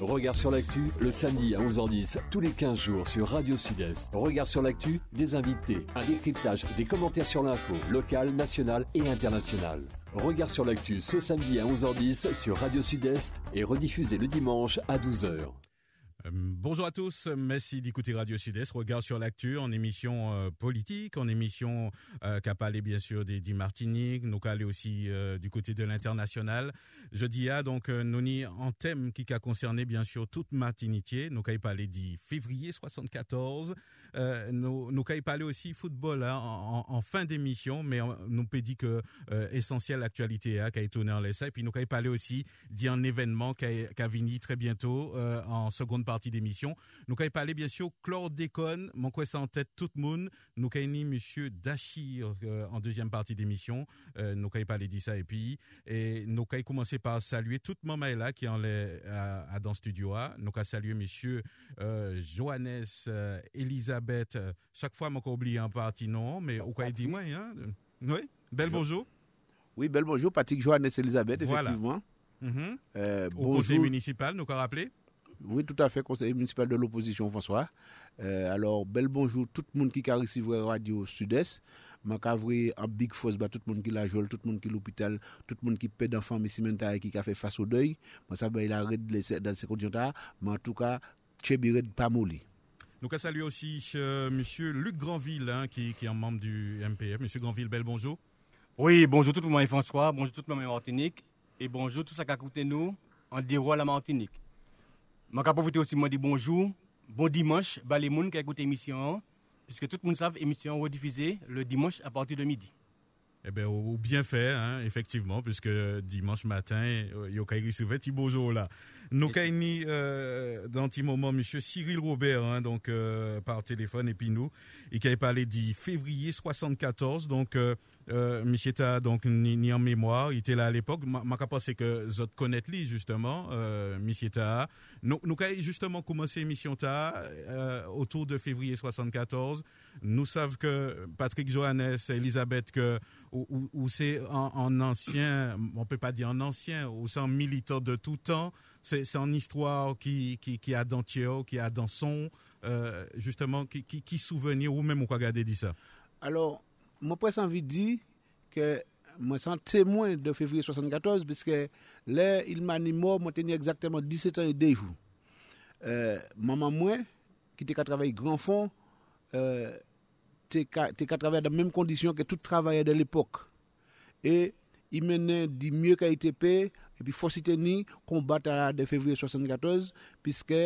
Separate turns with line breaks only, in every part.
Regard sur l'actu, le samedi à 11h10, tous les 15 jours sur Radio Sud-Est. Regard sur l'actu, des invités, un décryptage, des commentaires sur l'info, locale, nationale et internationale. Regard sur l'actu ce samedi à 11h10 sur Radio Sud-Est et rediffusé le dimanche à 12h.
Euh, bonjour à tous, merci d'écouter Radio Sud-Est. Regard sur l'actu en émission euh, politique, en émission euh, qui a parlé bien sûr des, des Martiniques, nous allé aussi du côté de l'international. Je dis à donc nous ni en thème qui a concerné bien sûr toute Martinique, nous allons parler du février 74. Nous nous allons parler aussi football hein, en, fin d'émission, mais nous peut dire que essentiel l'actualité hein, qui a tourné en l'essai. Et puis nous allons parler aussi d'un événement qui a, venu très bientôt en seconde partie d'émission. Nous allons parler bien sûr chlordécone, mon quoi ça en tête tout le monde. Nous allons monsieur Dachir euh, en deuxième partie d'émission. Euh, nous allons parler de ça et puis et nous allons commencer par saluer toute maman là qui en est à, dans le studio A. Nous allons saluer monsieur euh, Johannes euh, Elisabeth. Chaque fois mon oublié un partie non, mais au quoi dit moi hein? Oui, bel bonjour.
Oui, bel bonjour Patrick Johannes Elisabeth effectivement.
Voilà. Au conseil municipal, nous allons rappeler
oui, tout à fait, conseiller municipal de l'opposition, François. Euh, alors, bel bonjour tout le monde qui a reçu Radio Sud-Est. Je suis en big force, bah, tout le monde qui l'a joué, tout le monde qui l'hôpital, tout le monde qui paie d'enfants, mais et qui a fait face au deuil. Moi, ça, bah, il a dans ces conditions-là. Mais en tout cas, Tchébi pas mouli.
Nous allons saluer aussi euh, M. Luc Granville, hein, qui, est un membre du MPF. M. Granville, bel bonjour.
Oui, bonjour tout le monde, François. Bonjour tout le monde, Martinique. Et bonjour tout ça qui a écouté nous en déroule à la Martinique. Je vais profiter aussi de dire bonjour, bon dimanche, à les gens qui écoutent l'émission, puisque tout le monde sait l'émission est rediffusée le dimanche à partir de midi.
Eh bien, ou bien fait, hein, effectivement, puisque dimanche matin, il y a un bonjour là. Avons euh, dans un moment M. Cyril Robert, hein, donc euh, par téléphone, et puis nous, et qui parlé du février 74, donc euh, euh, monsieur était donc ni, en mémoire, il était là à l'époque. Ma pensé que vous connaître lui justement, euh, monsieur ta. Nous nous avons justement commencé l'émission ta euh, autour de février 74. Nous savons que Patrick Johannes, Elisabeth que ou, c'est en, ancien, on peut pas dire en ancien, ou c'est en militant de tout temps. C'est en histoire qui qui qui a dans Thio, qui a dans son euh, justement qui, qui, souvenir ou même on quoi garder dit ça.
Alors moi, j'ai envie de dire que moi, suis témoin de février 74, puisque là, il m'a dit mort, moi, tenu exactement 17 ans et 2 jours. Euh, maman, qui était qu'à travailler grand fond, euh, t'es qu'à travailler dans les mêmes conditions que tout travailleur de l'époque. Et il menait du mieux qu'a été epi Fositeni kombat a de fevriye 74, piske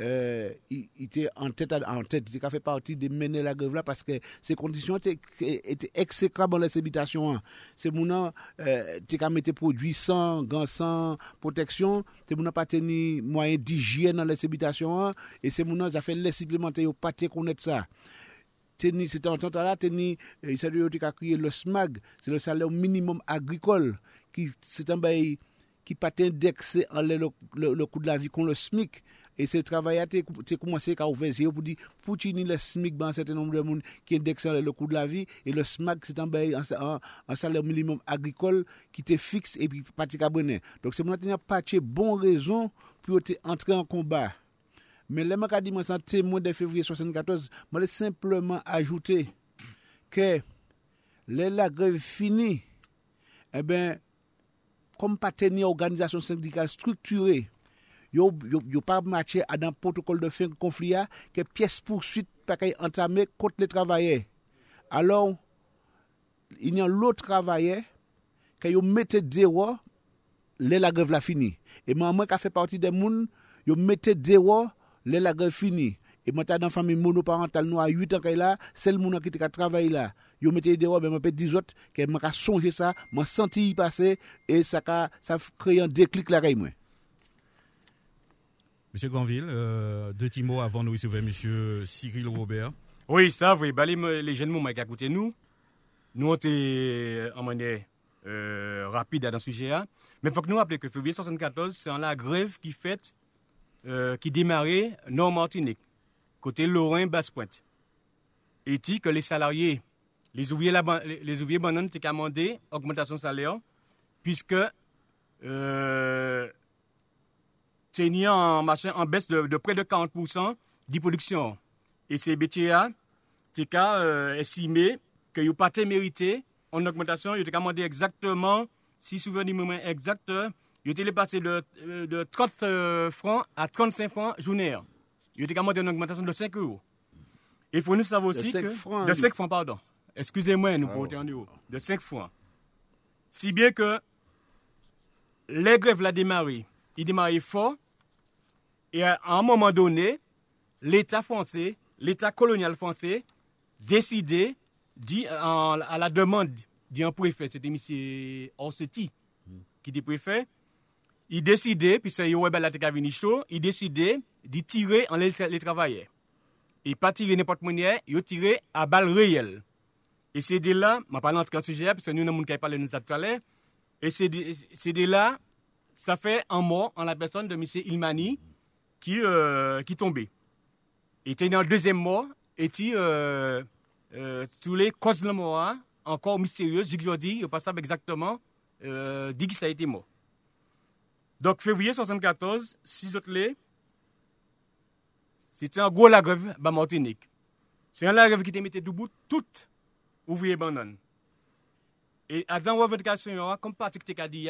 euh, ite an tèt, an tèt, ite ka fè parti de mène la grev la, paske se kondisyon ete eksekra ban les ebitasyon an. Se mounan, euh, te ka mette prodwi san, gansan, proteksyon, te mounan pa teni mwayen dijyen nan les ebitasyon an, e se mounan zafè les implemente yo patè konet sa. Teni, se te an tanta la, teni, se te yo te ka kriye le SMAG, se le salè minimum agrikol, ki se te an bayi ki pat indekse an le, le, le, le kou de la vi kon le SMIC. E se travaya te, te koumanse ka ouveze yo pou di pou chini le SMIC ban sete nombre de moun ki indekse an le kou de la vi. E le SMAC se tanbeye an salè minimum agrikol ki bon te fix e pi pati kabone. Donk se moun atenya pati bon rezon pou yo te entre an komba. Men lèman ka di man san temon de fevriye 74, man lè simplement ajoute ke lè la grev fini, e eh ben kom pa teni organizasyon sindikal strukture, yo, yo, yo pa matche adan protokol de fin konflia ke piyes poursuit pa kay entame kont le travaye. Alon, inyan lo travaye, ke yo mette dewa, le la grev la fini. E man mwen ka fe parti de moun, yo mette dewa, le la grev fini. E mwen ta dan fami monoparental nou a 8 an kay la, sel moun an ki te ka travaye la. Yo mettez dehors ben peut 10 autres que m'a songer ça m'a senti y passer et ça ça crée un déclic là moi
Monsieur Granville, euh, deux petits mots avant nous recevoir Monsieur Cyril Robert.
Oui, ça, oui, bah, les, les jeunes mots qui écouté nous, nous on était en manière euh, rapide dans ce sujet là, mais il faut que nous rappelions que février 74, c'est la grève qui fait euh, qui démarrait Nord-Martinique, côté Lorrain-Basse-Pointe. Et dit que les salariés, les ouvriers, les ouvriers bananes, ont demandé augmentation de salaire, puisque euh, en, machin, en baisse de, de près de 40% de production. Et c'est BTA qui a euh, estimé que vous pas mérité en augmentation, il a demandé exactement, si souvenir moment exact, il était passé de, euh, de 30 euh, francs à 35 francs journée. Il a demandé une augmentation de 5 euros. Il faut nous savoir aussi que...
francs,
de
oui.
5 francs, pardon. Excusez-moi, nous
Ah,
pour en haut. De 5 francs. Si bien que les grèves l'ont démarré, il démarré fort, et à un moment donné, l'État français, l'État colonial français, décidé, dit, en- à la demande d'un préfet, c'était M. Orsetti, qui était préfet, il décidait, puis c'est Yoruba la venu chaud, il décidait d'y tirer en les, les travailleurs. Et pas tirer n'importe manière, il tirer à balles réelles. Et c'est de là, je ne vais pas entrer dans le sujet, parce que nous, nous parlé de nous tout à l'heure, et c'est de, là, ça fait un mort en la personne de M. Ilmani qui, euh, qui tombait. Il était dans le deuxième mort, et qui, euh, euh, tous les causes de la mort, hein, encore mystérieuses, aujourd'hui, il ne pas exactement, euh, dit que ça a été mort. Donc, février 74, 6 autres c'était en gros la grève à Martinique. C'est un la grève qui était mis debout toutes ouvriers banane. Et dans la revendication, comme Patrick te dit,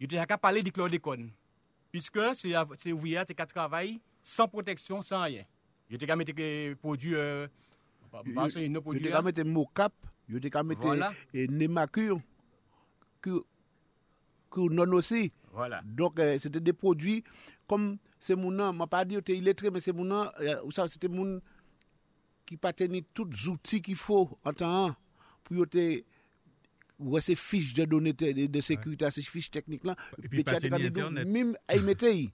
il était qu'à parler du chlordécone. Puisque c'est ouvrier qui travaillent sans protection, sans rien. Il était qu'à mettre des produits,
ka mette mocap, yo te ka mette
Voilà.
eh, nemacure, que non aussi.
Voilà.
Donc, euh, c'était des produits comme c'est mon nom, m'a pas dit que illettré, mais c'est mon nom, euh, c'était mon ki pateni tout zouti ki fo an tan an pou yo te wè se fich de donè de
sekurita, se
fich
teknik
lan. Epi pateni
internet.
Mim a y mette yi.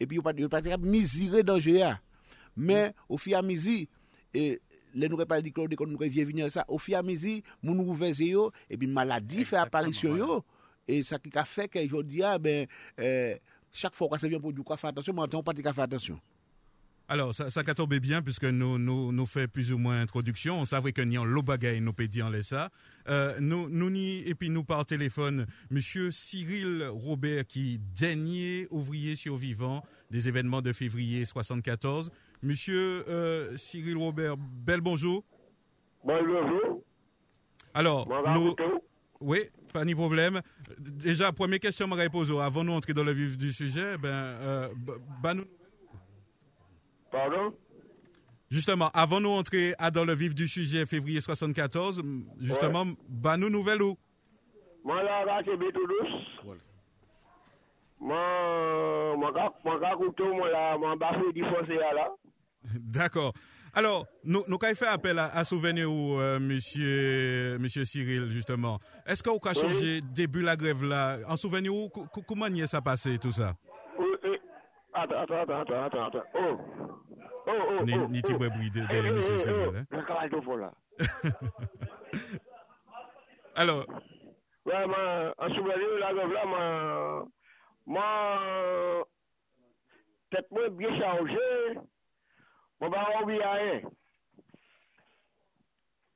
Epi yo pateni ap mizire danje ya. Men, ou fi a mizi, le nou repal di klou de kon nou revye vinyan sa, ou fi a mizi, moun nou veze yo, epi
maladi
fe
aparisyon
yo. E sa ki ka fek, jodi ya, ben, chak fwa kwa se vyen pou di kwa fwa atasyon, man tan ou pati kwa fwa atasyon.
Alors, ça, ça a tombé bien puisque nous, nous, nous fait plus ou moins introduction. On savait que nous le bagay nous pédions les ça. Euh, nous, nous ni, et puis nous par téléphone, monsieur Cyril Robert qui dernier ouvrier survivant des événements de février 74. Monsieur euh, Cyril Robert, bel bonjour.
Bonjour,
Alors, nous, oui, pas de problème. Déjà, première question, je poser avant nous entrer dans le vif du sujet, ben, euh, bah, nous,
Pardon?
Justement, avant nous entrer à dans le vif du sujet février 74, justement, bah nous nouvelles où?
Moi, là, là, c'est.
Voilà.
Moi, moi, ga- moi, là, moi, fossé, là.
D'accord. Alors, nous nous avons fait appel à, à souvenir où, euh, monsieur, monsieur Cyril, justement? Est-ce qu'on a changé début la grève là? En souvenir où, co- co- comment ça passé, tout ça?
Oui, oui. Atan, atan, atan, atan, atan, atan. Oh, oh, oh, oh.
Ni
ti
bwe bwi de M.
Samuel,
hein?
Nan kaval do fo la.
Alors.
Wè, man, an soubeli ou la gov la, man, man, tet mwen biye chanje, mwen ba oubi a yen.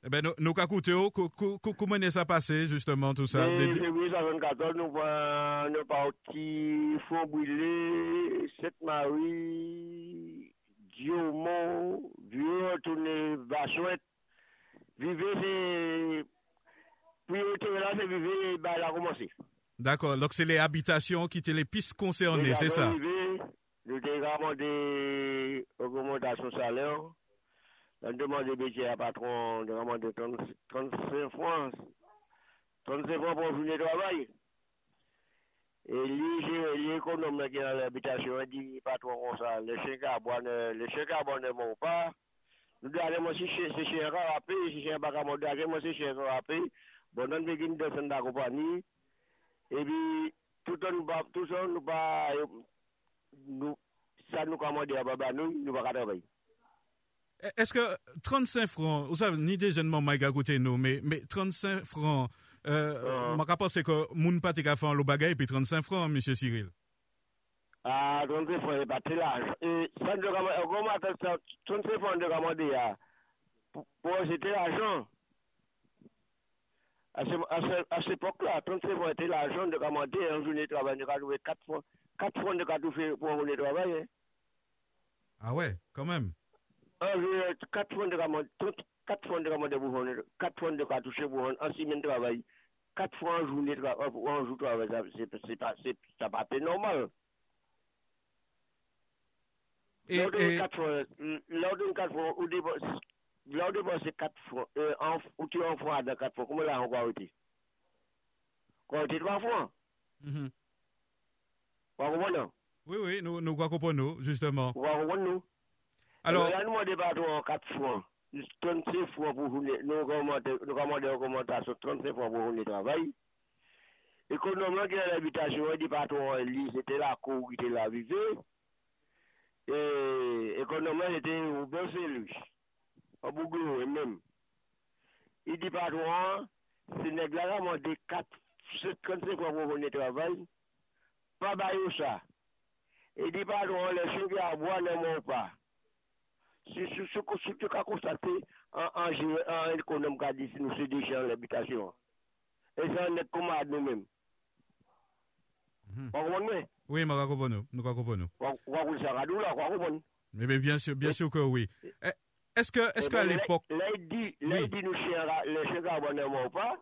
Eh ben, nous, nous avons écouté, oh, co- co- co- comment est ça passé, justement, tout ça? Des- des-
février 74, nous nous partis Font Brûlé, Sainte-Marie, Diomont, Vieux, retourner Vachouette. Vivez, c'est. Priorité là, c'est vivre, bah, là, commencé.
D'accord, donc c'est les habitations qui étaient les pistes concernées, c'est ça?
Nous avons demandé augmentation de salaire. Nous avons demandé métier à patron de demander 30 35 francs. 35 francs pour journée de travail. Et l'économe qui est dans l'habitation, il dit, patron, comme ça, le chien carbone, le chien carbone ne monte pas. Nous devons moi si si chien a rappé, si chien pas capable de moi si chien a rappé. Bon, nous devons descendre dans la compagnie. Et puis, tout ça, nous pas, tout ça, nous nous, ça nous commande à Baba, nous, nous pas travailler.
Est-ce que 35 francs, vous savez, ni des jeunes mamans qui nous, mais, mais 35 francs, euh,
Ah.
ma pense c'est que moun pas te ka faire le bagay puis 35 francs, monsieur Cyril.
Ah, 35 francs, c'est pas très large. Et ça, nous commande, comment attends, 35 francs, nous commande à, pour, c'était l'argent. À, ce, à, ce, à cette époque-là, 35 francs était l'argent de commander, en journée de travail, nous avons 4 francs, 4 francs de cartouche pour un travail. Hein.
Ah ouais, quand même.
4 fond de ramon, 4 fond de ramon de bouvon, 4 fond de katouche bouvon, ansi men travay, 4 fond an jouni, an jou travay, sa pa pe normal. Lò de 4 fond, lò de 4 fond, ou de bon, lò de bon se 4 fond, ou ti an fond adan 4 fond, koume la an kwa wote? Kwa wote 3 fond?
Mh-mh.
Kwa koupon nou?
Oui, oui, nou kwa koupon nou, justement.
Kwa koupon nou?
Alors,
nous avons débattu en 4 fois. 35 fois pour journée, nous commandons une augmentation 35 fois pour journée de travail. Économiquement, il y a l'habitation, le département, c'était la cour qui était la vivée. Et économiquement, était au bon lui, au Bouglou même. Le département, c'est négligemment de 4, 35 fois pour journée de travail. Pas baillot ça. Et département, les cheveux à bois ne montent pas. se konstrukte ka konstate an el konom ka disi nou se deje an l'habitasyon. E jan net komad nou men.
Mhm.
Wakon men?
Oui, mwa wakon
nou. Wakon sa radou la, wakon men.
Eh mwen bien sou ke oui. Eh, est-ce que a
eh
l'epok...
La yi di, la
yi
di nou che gabon ne mwen pa,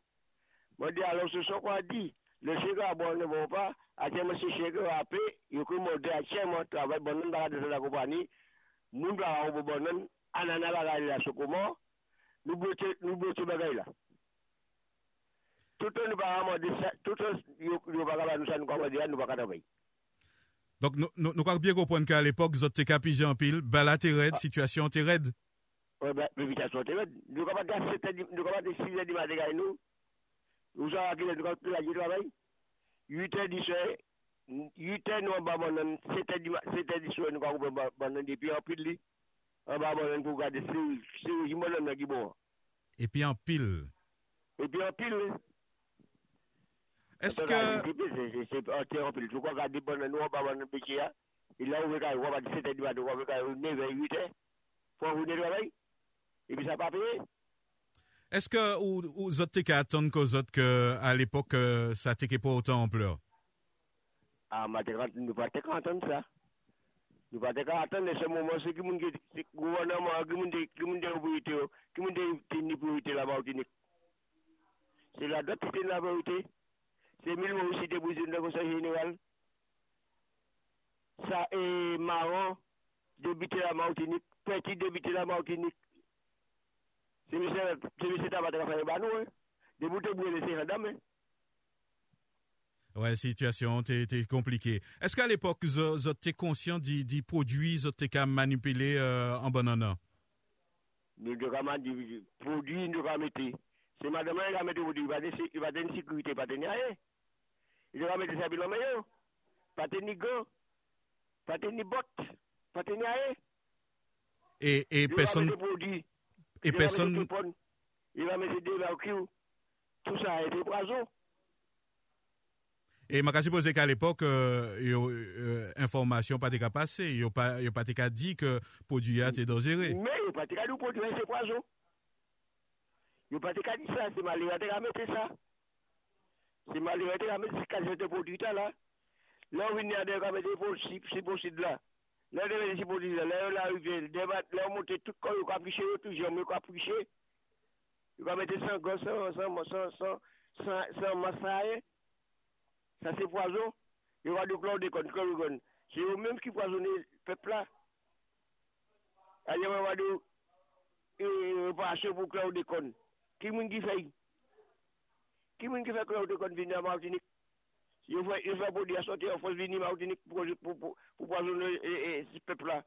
mwen di alon se son kwa di, le che gabon ne mwen pa, a chen mwen se che gabon api, yon kou mwen de a chen mwen travay bon nan da la de se la kompani, mwen moun do a obo bon nan, anan a bagay la sokouman, nou blote bagay la. Touton nou baka man de sa, touton nou baka man nou sa nou kwa man de an, nou
baka tabay. Donk nou kwa bie kompon ka al epok, zot te kapije an pil, bala te red, situasyon te red.
Ou be, evitasyon te red. Nou kwa man de 7 di, nou kwa man de 6 di man de gay nou, nou sa akile nou kwa tout la di tabay, 8 di se, abandonné, 7 heures du matin, 7 heures du soir, nous avons abandonné, depuis en pile, li. va abandonner pour regarder si, si, si, moi, là, qui bon.
Et puis en pile.
Et puis en pile, li.
Est-ce
Regarde,
que,
c'est- c'est- c'est- c'est en terre en pile. Tu crois regarder, bon, nous avons abandonné, petit, là. Il a ouvert, on va dire 7 heures du matin, on va regarder 9 heures, 8 heures, pour venir travailler. Et puis ça pas payé.
est-ce que, ou, ou vous êtes qu'à attendre qu'aux autres que, à l'époque, euh, ça t'était pas autant ampleur?
Ah, nou pa te ka anton sa. Nou pa te ka anton de se mouman se ki moun ki gouvernement, ki moun de oubouite yo, ki moun de nipouite la bautinik. Se la dot pite la bauti, se mil mousi de bouzoun de konsa jeneral. Sa e maron, debite la bautinik, peti debite la bautinik. Se mi se tabate ka faye banou, deboute bouye de se radame.
Ouais, situation était était compliquée. Est-ce qu'à l'époque, vous étiez conscient des des produits, vous étiez qu'à manipuler euh, en bon honneur?
nous devons dire produit nous devons mettre. C'est madame qui va mettre produit il va une sécurité pas tenir rien. Il va mettre ça bilan meilleur. Pas tenir gants. Pas tenir bottes. Pas tenir rien.
Et, personne, et personne,
il va mettre des barbecues. Tout ça a été poison
et m'a supposé qu'à l'époque, euh, euh, information pas été passée, pas, yo pas été dit que produit a été dangereux.
mais il va pas te dire produit c'est poison il va pas te dire ça c'est malheureux de mettre ça c'est malheureux de mettre ce qualité de produit là Là, on vient de mettre si possible là. Là, on vient si possible là. Là, on arrive, là, on monte tout quand on a affiché, toujours, on a affiché. Il va mettre 100 gosses, 100, 100, 100, 100, 100, 100 massailles. Ça, c'est poison. Il va de chlordécone, chlordécone. C'est eux-mêmes qui poisonnent le peuple là. Allez, on va de, euh, passer pour chlordécone. Qui m'a qui fait? Qui m'a qui fait chlordécone venir à Martinique? Il faut, il pour dire sortir en France, venir à Martinique pour, pour, poisonner eh, eh, ce peuple-là.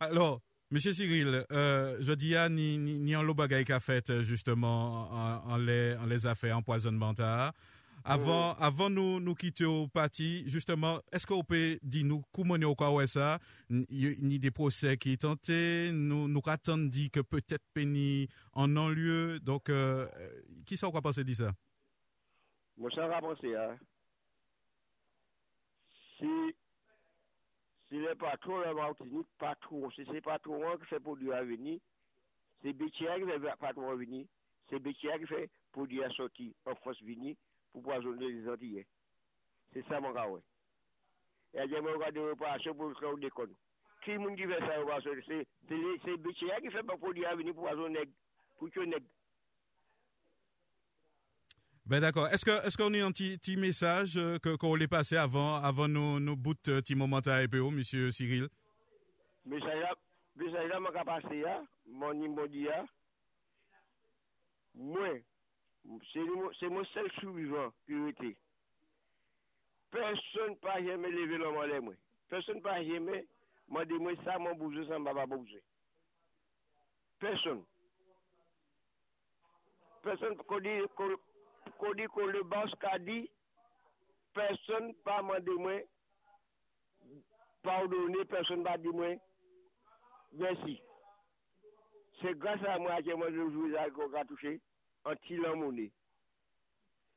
Alors, Monsieur Cyril, euh, je dis à ni, ni, ni en lo bagay qu'a fait euh, justement en, en, les, en les affaires empoisonnement. Avant, avant nous, nous quitter au parti, justement, est-ce qu'on peut dire nous comment on quoi ça, ni, des procès qui est tenté, nous, nous attendons dit que peut-être péni en non-lieu, donc, euh, qui ça quoi penser de ça?
Moi, ça va penser, hein. Si, si le patron de Martinique, patron, si c'est patron qui fait produit à venir, c'est Bétier qui fait patron venir, c'est Bétier qui fait produit à sortir en France venir pour poisonner les Antillais. C'est ça, mon gars, et j'ai gars de réparation pour faire des déconne. Qui qui fait ça c'est les- c'est BCA qui fait pas produit à venir pour avoir nègre pour que nègre.
Ben d'accord. Est-ce que est-ce qu'on a un petit, message euh, que qu'on voulait passer avant avant nos nos bouts de petit moment à EPO, Monsieur Cyril?
Ça là, ça là, mon capacité, mon niveau là, moi, C'est mon seul survivant qui était. Personne pas jamais levé l'homme en moi. Personne pas jamais m'a dit moi ça, mon bougé, ça m'a pas bougé. Personne. Personne qu'on dit qu'on dit qu'on le boss qu'a dit, personne pas m'a dit moi pardonner, personne pas dit moi merci. C'est grâce à moi que moi je vous ai touché. an ti lan mouni.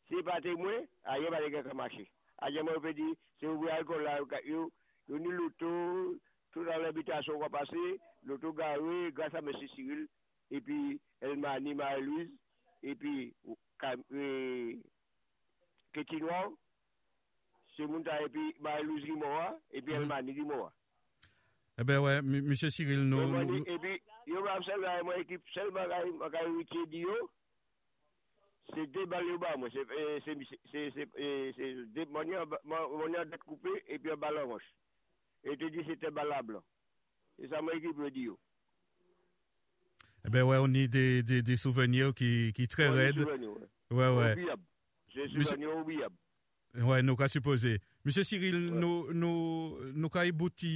Se pati mwen, a yon pati kaka mache. A yon mwen pe di, se ou vwe alkol la, yon ni loutou, tout nan l'habitasyon kwa pase, loutou gawe, grasa M. Cyril, epi elman ni Marie-Louise, epi e, Ketinouan, se moun ta epi Marie-Louise Rimowa, epi elman mhm. ni Rimowa. Ebe
eh wè, M. Cyril
nou... Epi, yon mwen apsel gare mwen ekip, selman gare wikye di yo, c'est deux balles au bas, moi. C'est, nez d'être coupé, et puis un ballon roche. Et tu dis c'était balle blanc. C'est ça mon équipe dit yo.
eh ben ouais, on a des des, des souvenirs qui qui très
Ouais,
raides.
ouais.
Ouais ouais.
C'est souvenir oubliable.
Ouais, nous qu'à supposer. Monsieur Cyril, nous, nous, nous qu'à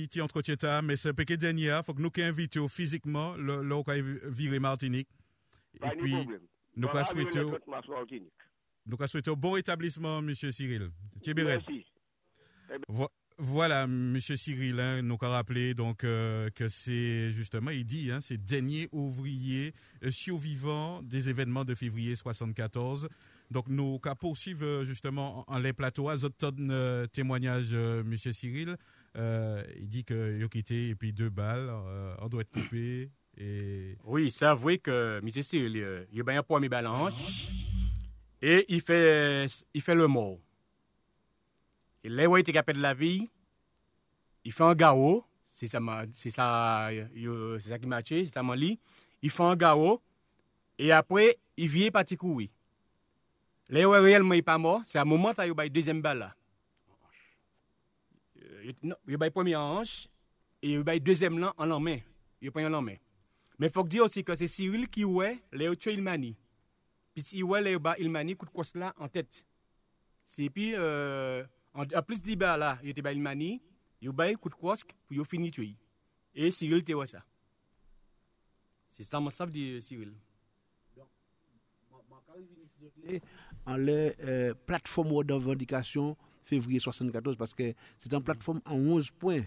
ti entretien ta, mais c'est péché dernier, faut que nous qu'à inviter physiquement, là, là, qu'à virer Martinique.
Pas
Et puis,
problème.
Nous
Voilà, Martinique.
nous qu'à souhaiter bon rétablissement, monsieur Cyril.
Merci.
Vo- Voilà, Monsieur Cyril, hein, nous a rappelé donc euh, que c'est justement, il dit, hein, c'est dernier ouvrier euh, survivant des événements de février 74. Donc nous qu'à poursuivre justement en, en les plateaux à Zoton euh, témoignage, Monsieur Cyril. Il dit que a quitté et puis deux balles, on doit être coupé et
Oui, c'est avoué que M. Cyril, euh, il a bien un poids, mes balances. Et il fait, il fait le mort. Et là où il était capable de la vie, il fait un gao. C'est ça, c'est ça, c'est ça qui m'a c'est ça m'a lit. Il fait un gao. Et après, il vient parti courir. Là où réellement il n'est pas mort, c'est à un moment où il a eu deuxième balle là. Euh, Il a eu premier en hanche. Et il a eu deuxième là en main. Il a pris en main. Mais il faut dire aussi que c'est Cyril qui ouais, les tué Ilmani. Puis il ouais les bas Ilmani coup de là en tête. C'est puis euh, en, plus d'Iba là, il était bas Ilmani, il a coup de crosse puis il fini tué. Et Cyril était ouais ça. C'est ça mon savent de Cyril.
en les euh, plateformes de revendication février 74 parce que c'est une plateforme en 11 points.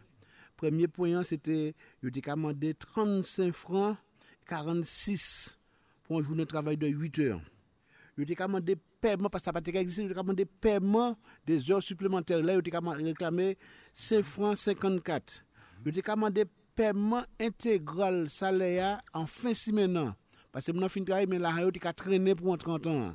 Premye poyen, sete, yo te kamande 35 francs 46 pou an jounen travay de 8 heures. Yo te kamande pèman, pas ta patika egzise, yo te kamande pèman des heures supplémentaires. La yo te kamande reklame 5 francs 54. Yo te kamande pèman integral salaya an fin si menan. Pase mounan fin travay men la yo te ka trene pou an 30 ans.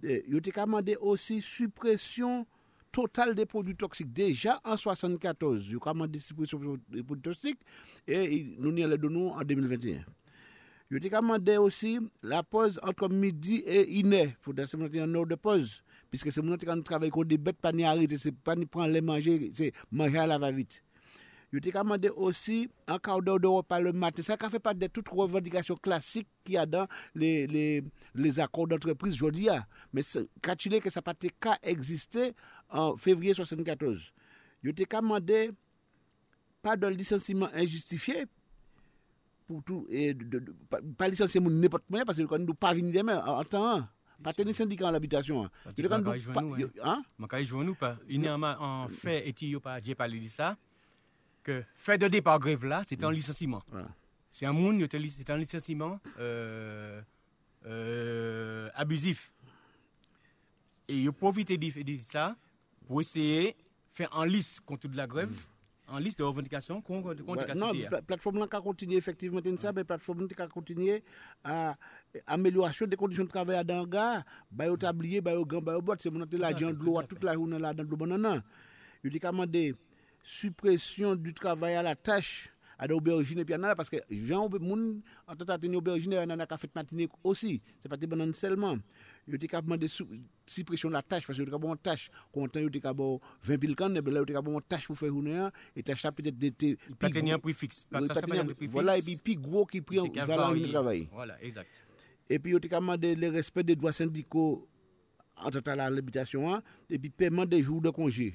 Yo te kamande osi supresyon total de prodou toksik deja an 74. Yo kaman distribwisyon prodou toksik e nou ni alè donou an 2021. Yo te kamande osi la poz antre midi e inè pou da semenanti an nou de poz. Piske semenanti kan nou travay kon de bet pa ni harite, se pa ni pran le manje, se manje la va vit. Il était commandé aussi un quart d'heure de repas le matin. Ça fait pas de toutes revendications classiques qu'il y a dans les, les, les accords d'entreprise aujourd'hui. Mais c'est- quand tu dis que ça n'a pas exister en février 74. Il était commandé pas de licenciement injustifié pour tout et de, de- pas, pas licencier n'importe quoi parce que quand nous pas venir demain en temps pas tenir syndicat en l'habitation
tu
Il quand pas-
hein.
hein?
Je vais jouer nous pas. Il a en fait, et tu pas, j'ai de ça, que fait de départ grève là, c'est un licenciement.
Voilà.
C'est un monde, c'est un licenciement euh, euh, abusif. Et il profité de, de ça pour essayer de faire en liste contre de la grève, en liste de revendications contre, contre
Ouais,
la
non,
cité.
la plateforme là qui continuer effectivement ça, mais plateforme qui continuer à amélioration des conditions de travail dans le gars, bah au tablier, bah au gant, bah au bot, c'est mon là
à
l'argent de l'eau
tout à
toute la journée là dans le banana. Il dit commandé suppression du travail à la tâche à l'aubergine et puis là parce que gens moun en tant que aubergine on a fait matinée aussi c'est pas des bananes seulement. Yo te ka demandé suppression de la tâche parce que yo te ka bon tâche. Content yo te ka bon 20 000 cannes mais là yo te ka bon tâche pour faire journée et tâche peut-être d'été
un prix fixe. Pas tenir un prix fixe
voilà et puis plus gros qui prend valeur du travail.
Voilà exact.
Et puis yo te ka demandé le respect des droits syndicaux en total à l'habitation et puis paiement des jours de congé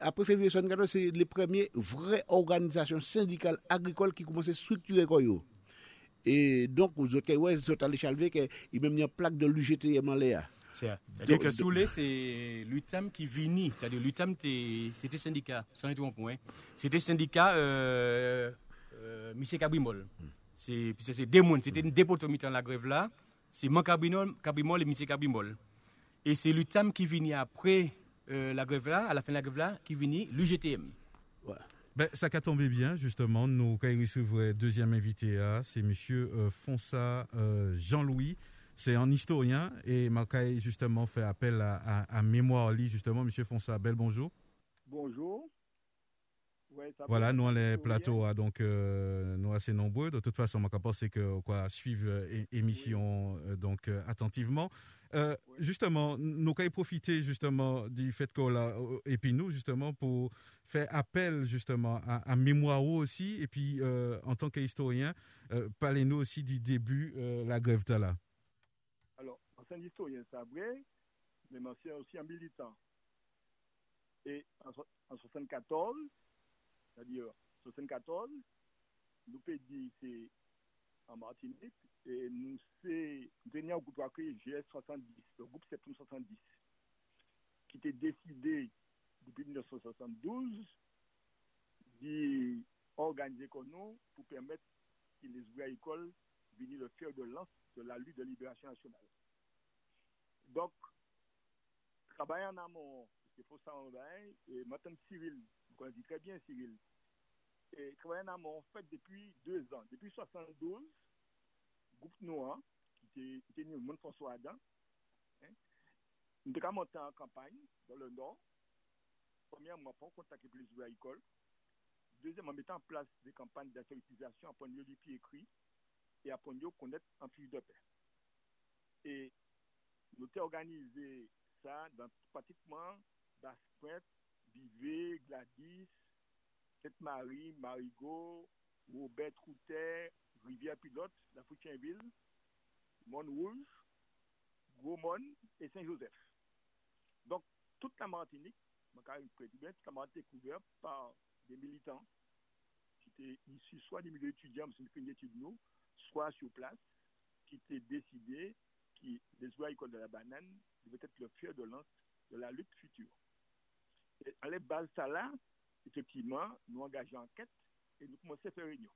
après février 1974, c'est les premières vraies organisations syndicales agricoles qui commencent à structurer quoi. Et donc, vous avez ouais, vous allez chalver qu'il y a même une plaque de l'UGTM en l'air.
C'est-à-dire que Soulé, c'est l'UTAM qui vini. C'est-à-dire l'UTAM, c'était syndicat, sans être point. C'était syndicat euh, euh, M. Cabrimol. C'est des mondes, c'était une dépotomie dans la grève là. C'est mon Cabrimol, Cabrimol et M. Cabrimol. Et c'est l'UTAM qui vini après euh, la grève là, à la fin de la grève là, qui vini l'UGTM.
Ben, ça a tombé bien, justement. Nous avons deuxième invité, c'est monsieur euh, Fonsa euh, Jean-Louis. C'est un historien et Macaille, justement, fait appel à, à, mémoire lit, justement. Monsieur Fonsa, bel bonjour.
Bonjour.
voilà, nous, les plateaux, hein, donc, euh, nous assez nombreux. De toute façon, on penser que quoi, suivre l'émission donc, attentivement. Justement, nous avons profité justement du fait qu'on a, et puis nous, justement, pour fait appel justement à, mémoire aussi, et puis euh, en tant qu'historien, euh, parlez-nous aussi du début euh, la grève là.
Alors, ancien historien, c'est vrai, mais c'est aussi un militant. Et en, 1974, c'est-à-dire 74, nous peut dire c'est en Martinique, et nous tenions au groupe GS 70, le groupe Septembre 70, qui était décidé depuis 1972 d'organiser comme nous pour permettre que les ouvriers agricoles viennent le fer de lance de la lutte de libération nationale. Donc, travailler en amont, il faut ça en et maintenant Cyril, vous connaissez très bien Cyril, et travailler en amont, en fait, depuis deux ans, depuis 1972, groupe noir, qui était le monde François Adam, hein, nous avons monté en campagne dans le nord, premièrement, pour contacter les ouvriers agricoles. Deuxièmement, mettre en place des campagnes d'alphabétisation à mieux du pied écrit et à mieux connaître en fiche de. Et nous avons organisé ça dans pratiquement Basse-Pointe, Bivet, Gladys, Sainte-Marie, Marigot, Robert Router, Rivière-Pilote, la Foutienville, Montrouge, Gaumont et Saint-Joseph. Donc, toute la Martinique ça été découvert par des militants qui étaient issus soit des milieux étudiants, c'est une étude nous, soit sur place, qui étaient décidés que les ouvriers école de la banane devaient être le fier de lance de la lutte future. Et à la ça effectivement, nous engageons en quête et nous commençons à faire réunion.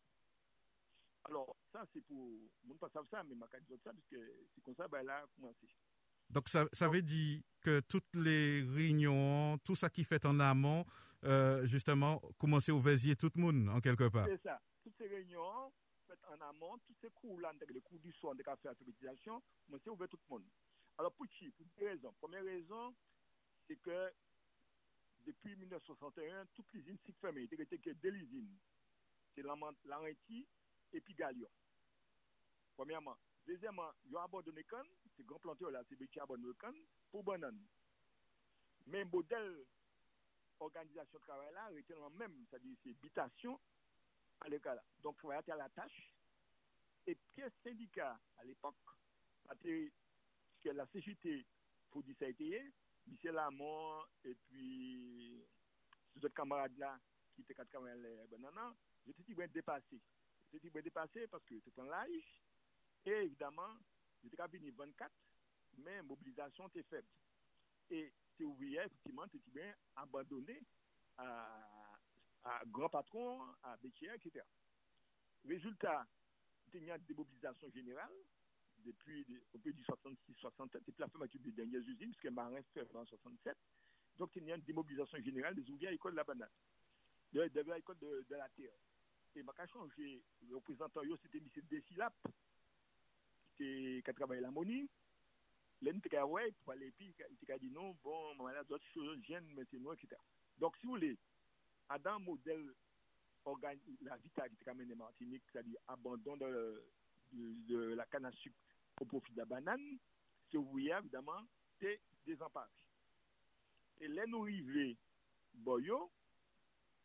Alors, ça, c'est pour. Nous ne pas ça, mais je dire ça, parce que c'est comme ça, ben là, commencé.
Donc ça, ça veut dire que toutes les réunions, tout ça qui fait en amont, euh, justement, commencer au vaisier tout le monde, en quelque part.
C'est ça. Toutes ces réunions faites en amont, tous ces cours-là, les cours du soir, des cafés à alphabétisation, commencer ouvert tout le monde. Alors pour qui? Pour deux raisons. Première raison, c'est que depuis 1961, toutes les usines sont fermées. Il n'y que deux usines. C'est Laurenti et puis Galion. Premièrement. Deuxièmement, ils ont abandonné Cannes, ces grands planteurs là, c'est qui abandonné Cannes pour banane. Mais le modèle organisation de travail là, était même, c'est-à-dire c'est habitation à l'école là. Donc, il faut être à la tâche. Et pièce syndicat à l'époque, que la CGT, pour dire ça a été, Michel Lamont et puis ces autres camarades là qui étaient quatre camarades banana, j'étais bien dépassé. J'étais bien dépassé parce que c'était un l'âge et évidemment, j'étais venu 24, mais mobilisation était faible. Et c'est ouvrier, effectivement, tu bien abandonné à à Grand Patron, à Bétier, etc. Résultat, il y a une démobilisation générale depuis, on peut dire 66-67, et puis la fermeture des dernières usines, puisque Marin fait en 67. Donc, il y a une démobilisation générale des ouvriers à l'école de la banane, de, de l'école de, de, la terre. Et ma changé, le représentant, c'était M. Desilap, qui a travaillé la monnaie. L'un pour aller, puis il a dit non, bon, voilà, d'autres choses, gênent maintenant, etc. Donc, si vous voulez, dans un modèle la vie qui a mené Martinique, c'est-à-dire abandon de, de, de, la canne à sucre au profit de la banane, ce ouvrier, évidemment, c'est désemparé. Et là, nous arrivons Boyo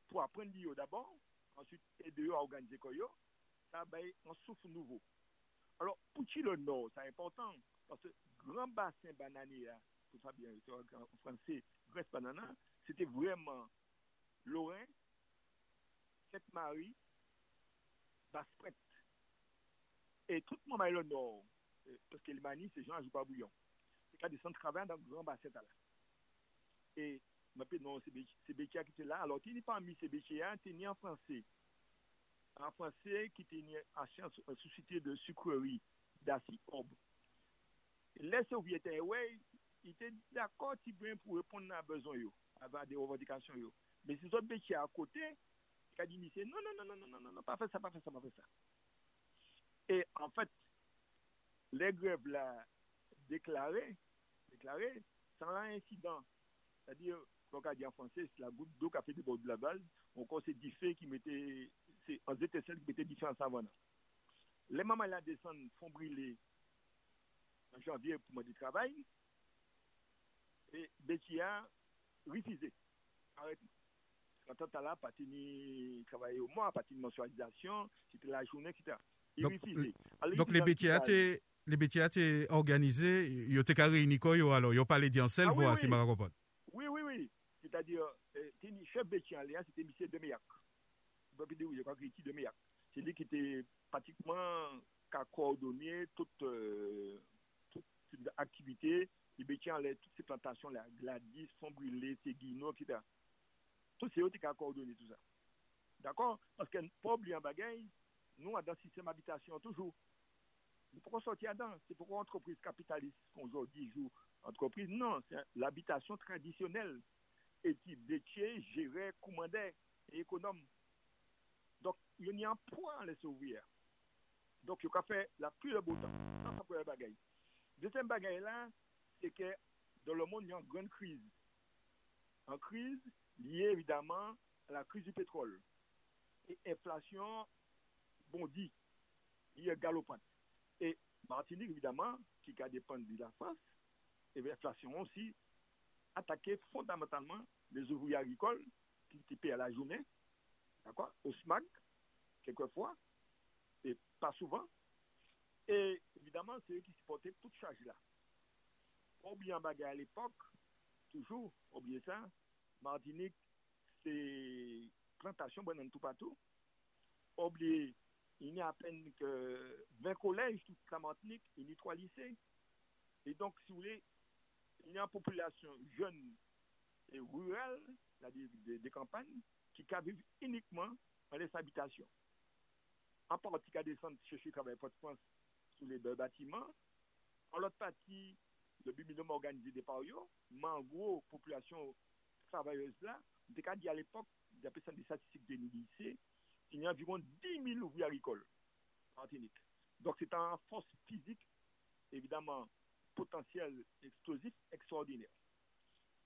pour apprendre d'abord, ensuite aider à organiser Koyo, ça va un souffle nouveau. Alors, pour le Nord, c'est important, parce que grand bassin bananier, pour ça bien en français, Grèce Banana, c'était vraiment Lorrain, Sainte-Marie, Basse-Prête. Et tout le monde le Nord, parce que le Mani, c'est Jean pas bouillon. C'est qu'à descendre travailler dans le grand bassin là. Et, non, c'est Béchia qui était là. Alors, il n'est pas mis ces Béchia, il est en français en français qui était en science, en société de sucrerie Orbe. Les Soviétiens, ouais, ils étaient d'accord pour répondre à besoin, avoir des revendications. Mais ces autres qui à côté, qui a dit, non, non, non, non, non, non, non, pas faire ça, pas faire ça, pas faire ça. Et en fait, les grèves là, déclarées, déclarées, sans incident. C'est-à-dire, comme on dit en français, c'est la goutte d'eau qui a fait des bords de la balle. Encore, c'est du fait qui mettait c'est en étincelles qui étaient différents savants. Les mamans là descendent, font brûler en janvier pour moi du travail. Et Bétia refusé. Arrête. Quand on là, Patini travailler au mois, Patini mensualisation, c'était la journée, etc. Il
donc,
refusé.
donc les Bétia le Betia te organize, yo te ka reuniko yo alo, yo pale
di
an
sel vwa
si
Marakopon. Oui, oui, oui. C'est-à-dire, euh, te ni chef Betia le, se te misye Demeyak. Bopi de ou, yo ka kriti Demeyak. Se li ki te pratikman ka koordonye tout aktivite, li Betia le, tout se plantasyon la, Gladys, Fonbrile, Seguino, kita. Tout se yo te ka koordonye tout sa. D'akon? Paske pou obli an bagay, nou an dan sistem abitasyon toujou. Pourquoi sortir dedans C'est pourquoi entreprise capitaliste, aujourd'hui joue entreprise? Non, c'est l'habitation traditionnelle. Et qui détient, gérait, commandait et économe. Donc, il y a un point les ouvriers. Donc, il a fait la pluie de beau temps. Ça. Deuxième bagaille là, c'est que dans le monde, il y a une grande crise. Une crise liée évidemment à la crise du pétrole. Et inflation bondit, il est galopante. Et Martinique, évidemment, qui a dépendre de la France, et l'inflation aussi, attaqué fondamentalement les ouvriers agricoles qui étaient à la journée d'accord, au SMAG, quelquefois, et pas souvent. Et évidemment, c'est eux qui supportaient toute charge-là. Oublier un bagage à l'époque, toujours, oubliez ça, Martinique, c'est plantation, bon, tout partout. Oubliez, il n'y a à peine que 20 collèges, toute la Martinique, il y a trois lycées. Et donc, si vous voulez, il y a une population jeune et rurale, c'est-à-dire des campagnes, qui vivent uniquement dans les habitations. En partie, qui descendre chercher travail de France sur les deux bâtiments. En l'autre partie, le minimum organisé des parios, mais en gros, population travailleuse là, des cas dit à l'époque, d'après des statistiques de lycée, il y a environ 10 000 ouvriers agricoles en Martinique. Donc c'est un force physique, évidemment, potentiel explosif extraordinaire.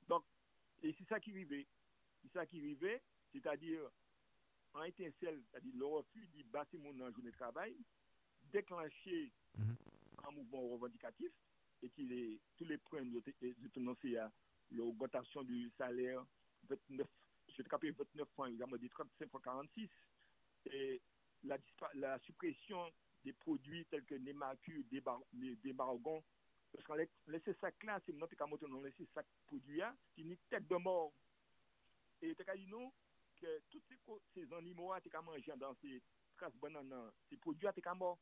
Donc, et c'est ça qui vivait. C'est ça qui vivait c'est-à-dire en étincelle, c'est-à-dire le refus bâtiment dans la journée de travail, déclencher mhm. un mouvement revendicatif et qui est, tous les points de tendancé à l'augmentation du salaire, 29, je vais 29 points, évidemment, des 35 fois 46, et la, suppression des produits tels que Nemacu, barogons, parce qu'on laisse ça là, c'est notre camote, on laisse ça produit, c'est une tête de mort. Et nous, que tous ces, animaux qui ont mangé dans ces traces bananes, ces produits à mort,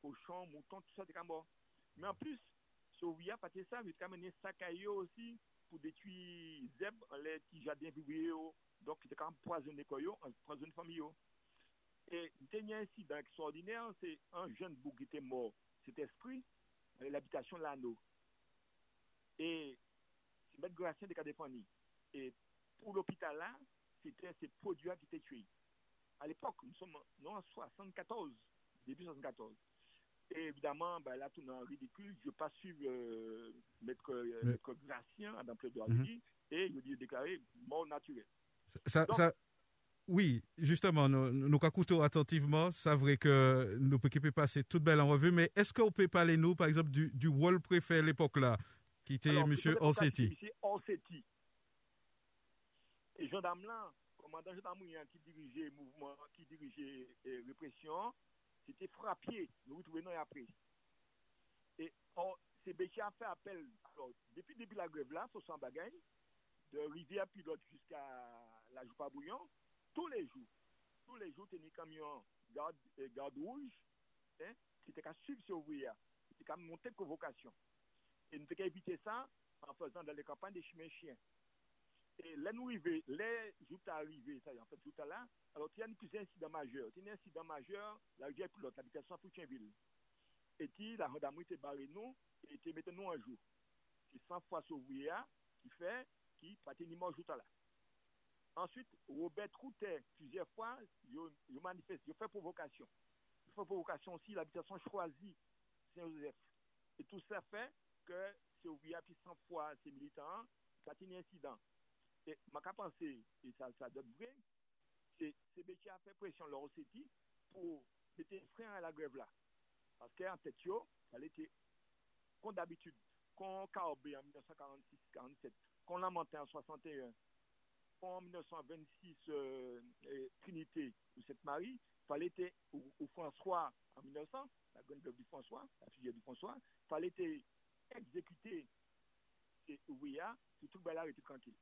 cochons, moutons, tout ça à mort. Mais en plus, ce ouvrier, parce que ça, il a amené sac à aussi pour détruire zèbres, les petits jardins vivriers Donc, il était quand même poisonné koyo, poisonné famille. Et le dernier incident extraordinaire, c'est un jeune bouc qui était mort, cet esprit, dans l'habitation de l'anneau. Et c'est M. Gratien de Cadéphanie. Et pour l'hôpital là, c'était ces produits qui étaient tués. À l'époque, nous sommes non, en 74, début 74. Et évidemment, ben, là, tout est ridicule. Je ne pas suivre euh, Maître, euh,
Mais-
Maître Gratien dans le de
Mhm.
et il dit déclaré mort.
Ça,
Donc-
ça- oui, justement, nous, nous écoutons attentivement. C'est vrai que nous pouvons passer toute belle en revue, mais est-ce qu'on peut parler, nous, par exemple, du, du rôle préfet à l'époque-là, qui était M.
classifie ici Orsetti? Et gendarme là, commandant gendarmerie qui dirigeait le mouvement, qui dirigeait euh, répression, c'était frappier. Nous retrouvons après. Et c'est Béchia a fait appel. Alors, depuis le début de la grève là, sur son bagaille, de Rivière Pilote jusqu'à la Joupa Bouillon, tous les jours, tous les jours, tenir camion garde, euh, garde rouge, hein, qui qu'à suivre ce ouvrier, qui qu'à monter convocation. Et nous devons éviter ça en faisant dans les campagnes des chemins chiens. Et là, nous arrivons, les jours arrivés, ça y est, en fait, tout à l'heure, alors il y a un plus incident majeur. Il y a un incident majeur, la rivière pilote, l'habitation à Foutienville. Et puis, la gendarmerie était barrée nous, et était mettez nous un jour. C'est 100 fois sauvé qui fait, qui patiniment mort jour à là. Ensuite, Robert Routet, plusieurs fois, il manifeste, il fait provocation. Il fait provocation aussi, l'habitation choisie, Saint-Joseph. Et tout ça fait que c'est ouvrier puis 100 fois ces militants, pas un incident. Et ma penser, et ça, ça donne vrai, c'est qui a fait pression leur OCT pour mettre un frein à la grève là. Parce qu'en tête, elle était, comme d'habitude, qu'on Carbé en 1946-47, qu'on lamentait en 61, en 1926, euh, Trinité ou Sainte-Marie, fallait être au, au François en 1900, la grande du François, la figure du François, fallait être exécuté et ouvriers, tout tout le était tranquille.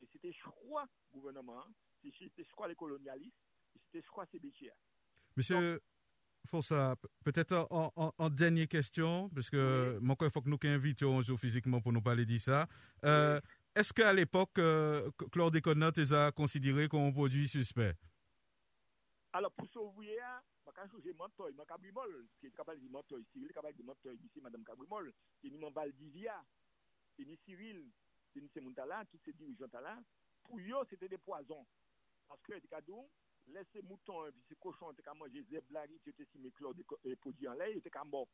Et c'était choix gouvernement, c'était choix les colonialistes, c'était choix ces bétiers.
Monsieur Fossa, peut-être en, en, en, dernière question, parce que mon il faut que nous invitions physiquement pour nous parler de ça. Euh, oui. Est-ce qu'à l'époque, euh, chlordécone a considéré comme un produit suspect?
Alors, pour ce ouvrier, je vais changer mentoy, je cabrimol, qui est capable de mentoy, Cyril est capable de mentoy, ici, Madame Cabrimol, qui est Valdivia, qui est Cyril, qui est Moutala, tous ces dirigeants là, pour eux, c'était des poisons. Parce que, les cadeaux, laisser moutons, puis ces cochons, étaient qu'à manger zeblari, qui étaient si mes chlores de produits en lait, ils étaient qu'à mort.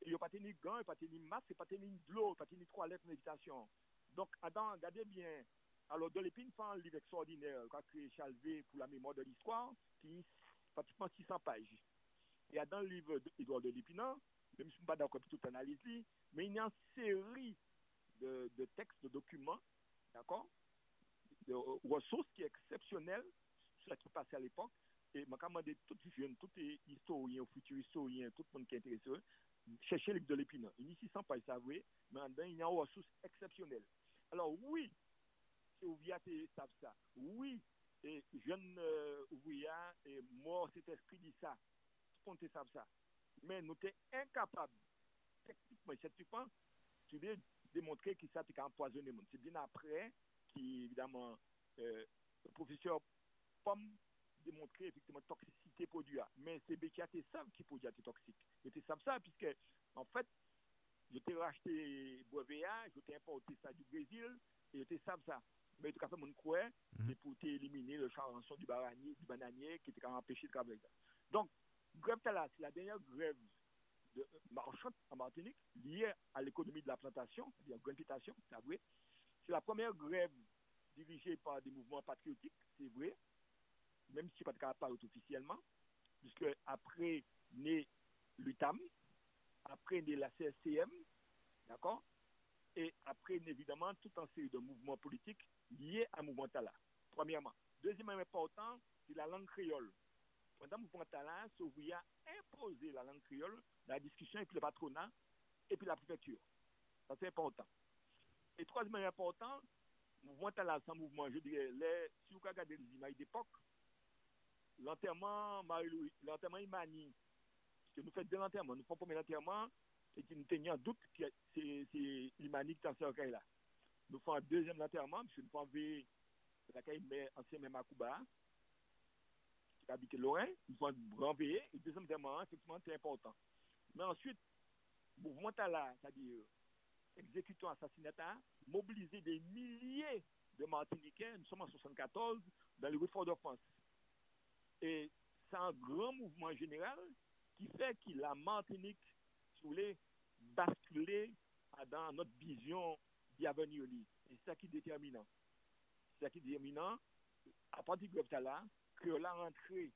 Et ils n'ont pas tenu gants, ils n'ont pas tenu masque, ils n'ont pas tenu de l'eau, ils n'ont pas tenu trois lettres méditation. Donc, Adam, regardez bien. Alors, de l'épine, fait un livre extraordinaire qu'a créé Chalvé pour la mémoire de l'histoire, qui est pratiquement 600 pages. Et dans le livre d'Edouard de l'Épinant, même si je ne suis pas d'accord avec toute analyse, mais il y a une série de, textes, de documents, d'accord, de ressources qui est exceptionnelle sur ce qui passait à l'époque. Et je demandé tout jeunes, tous les historiens, futurs historiens, tout le monde qui est intéressé, chercher livre de l'Épinant. Il 600 pages, ça vrai, mais dedans, il y a une ressource exceptionnelle. Alors, oui, c'est ouvrier savent ça. Oui, et jeune euh, ouvrier et mort cet esprit dit ça. Tout le ça. Mais nous sommes incapables, techniquement, scientifiquement, de démontrer que ça a empoisonné. C'est bien après qui, évidemment, euh, le professeur Pomme démontrer effectivement toxicité produit. Mais c'est BKT savent qui produit est toxique. Ils savent ça, puisque, en fait, je t'ai racheté Boisvéa, je t'ai importé ça du Brésil, et je savent ça. Mais tout à fait, mon croix, c'est pour éliminer le charançon du, baranier, du bananier qui était empêché de travailler. Donc, grève c'est la dernière grève de marchande en Martinique liée à l'économie de la plantation, c'est-à-dire la plantation, c'est vrai. C'est la première grève dirigée par des mouvements patriotiques, c'est vrai, même si pas de capable officiellement, puisque après naît l'UTAM, après naît la CSCM, d'accord et après, évidemment, tout un série de mouvements politiques liés à mouvement Tala. Premièrement. Deuxièmement important, c'est la langue créole. Pendant mouvement Tala, Sauvia a imposé la langue créole dans la discussion avec le patronat et puis la préfecture. Ça, c'est important. Et troisièmement important, mouvement Tala, un mouvement, je dirais, les, si vous regardez les images d'époque, l'enterrement Marie-Louis, l'enterrement Imani, que nous faisons deux enterrements, nous faisons premier enterrement, et qui nous tenait en doute que c'est l'Imani qui est en là. Nous faisons un deuxième enterrement, parce que nous faisons la caille ancien même Akouba, qui habite Lorrain, ils vont renveiller, et deuxièmement, effectivement, c'est important. Mais ensuite, mouvement là, c'est-à-dire exécutant assassinat, mobiliser des milliers de Martiniquais, nous sommes en 74, dans le Fort de France. Et c'est un grand mouvement général qui fait que la Martinique voulait basculer dans notre vision d'avenir. Et c'est ça qui est déterminant. C'est ça qui est déterminant. À partir de là, créole a rentré,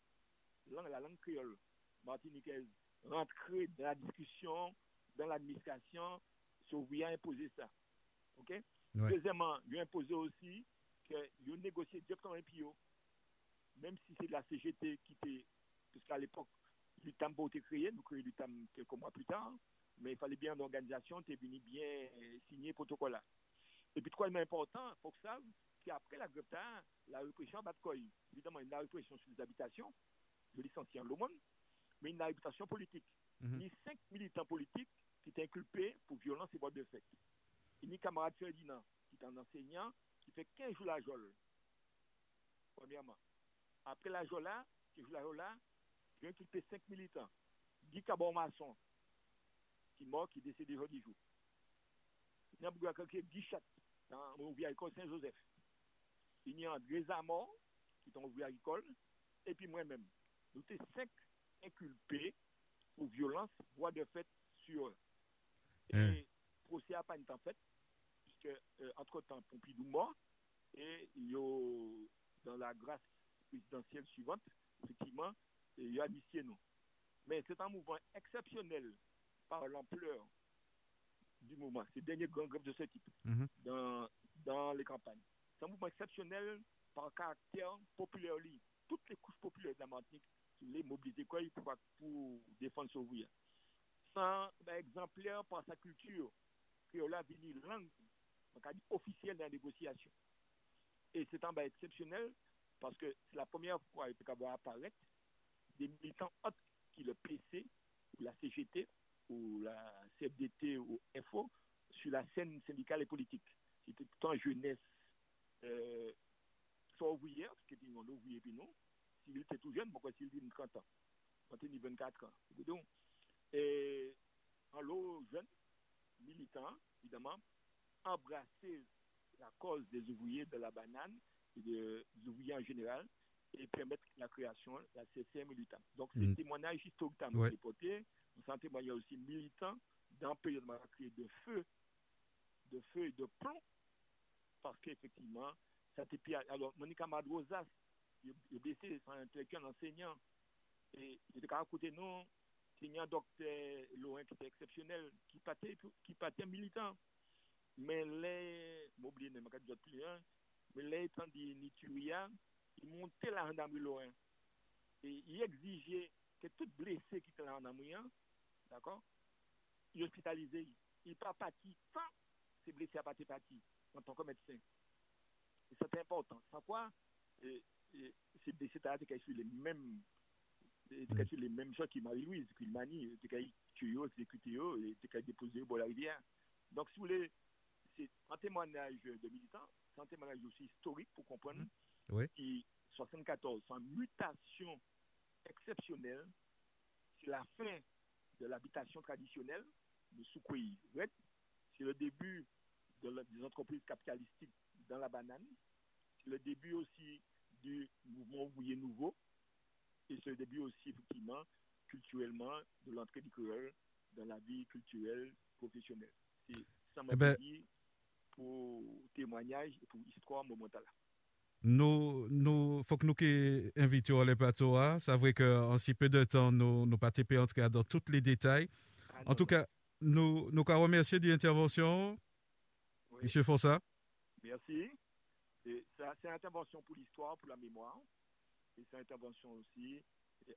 la langue créole martiniquaise, rentré dans la discussion, dans l'administration, sur a imposé ça. OK?
Ouais.
Deuxièmement, il a imposé aussi qu'il a négocié directement avec PIO, même si c'est de la CGT qui était, parce qu'à l'époque, l'UTAM a été créé, nous créons l'UTAM quelques mois plus tard, mais il fallait bien une organisation, tu es venu bien signer le protocole là. Et puis, troisièmement important, il faut que ça, qu'après la grève, la répression à Batcoy, évidemment, il y a une répression sur les habitations, de licenciés en monde, mais il y a une réputation politique. Il y a cinq militants politiques qui étaient inculpés pour violence et voie de fait. Il y a camarade Ferdinand, qui est un enseignant, qui fait 15 jours la jole. Premièrement. Après la là, 15 jours la jole là, il y a inculpé cinq militants. Guy Cabon Masson, qui est mort, qui est décédé aujourd'hui jour. Il y a Guy Chat, dans l'ouvrier agricole Saint-Joseph. Il y a André Zamor, qui est en ouvrier agricole, et puis moi-même. Nous sommes cinq inculpés pour violence, voie de fait sur eux. Et
Hein.
procès n'a pas été en fait, puisque euh, entre-temps, Pompidou mort, et il y a, dans la grâce présidentielle suivante, effectivement, il y a nous. Mais c'est un mouvement exceptionnel par l'ampleur du mouvement. C'est le dernier grand grève de ce type
Mhm.
dans, dans les campagnes. C'est un mouvement exceptionnel par caractère populaire. Toutes les couches populaires de la Martinique les mobilisées quoi, pour, pour défendre ce ouvrier. Sans ben, exemplaire par sa culture, créole a venu langue officielle dans la négociation. Et c'est un ben, exceptionnel parce que c'est la première fois qu'il peut avoir apparaître des militants autres qui le PC ou la CGT ou la CFDT ou FO sur la scène syndicale et politique. C'était tout en jeunesse, euh, soit ouvrière, parce que on ouvrier puis non. S'il était tout jeune, pourquoi s'il dit 30 ans? Quand il 24 ans. Donc, et en l'eau jeune, évidemment, embrasser la cause des ouvriers de la banane et des ouvriers en général et permettre la création de la CCM militant. Donc, c'est
Mm.
un témoignage historique
Ouais.
notre époque. Nous en témoignage aussi militant dans période de créé de feu, de feu et de plomb, parce qu'effectivement, ça pire. Alors, Monica Madrosas, il est blessé, c'est un intellectuel enseignant, et il était à côté de nous, il y a un docteur Laurent qui était exceptionnel, qui partait, qui partait militant. Mais les, m'oubliez, je plus, mais les étant dit Nituria, il montait la gendarmerie. Et il exigeait que tout blessé qui était gendarmerie, hein, d'accord, il hospitalisé, il pas parti sans ces blessés à partir parti en tant que médecin. Et c'est important. Sans quoi, et, et, ces blessés étaient sur les mêmes les mêmes choses que Marie-Louise, que Mani, étaient tués, exécutés, et étaient déposés au la rivière. Donc, si vous voulez, c'est un témoignage de militants, c'est un témoignage aussi historique pour comprendre.
Oui.
qui 74, c'est une mutation exceptionnelle, c'est la fin de l'habitation traditionnelle de Soukouï Red, c'est le début de la- des entreprises capitalistiques dans la banane, c'est le début aussi du mouvement ouvrier nouveau, et c'est le début aussi, effectivement, culturellement, de l'entrée du créole dans la vie culturelle professionnelle. C'est ça m'a
Eh ben-
dit pour témoignage et pour histoire momentale.
Nous, nous, faut que nous qui invitions les plateaux, hein. c'est vrai qu'en si peu de temps, nous, nous pas TP entrer dans tous les détails.
Ah,
En
non,
tout
non.
cas, nous, nous qu'à remercier de l'intervention,
Oui.
Monsieur Fonsa.
Merci. C'est une intervention pour l'histoire, pour la mémoire. Et c'est une intervention aussi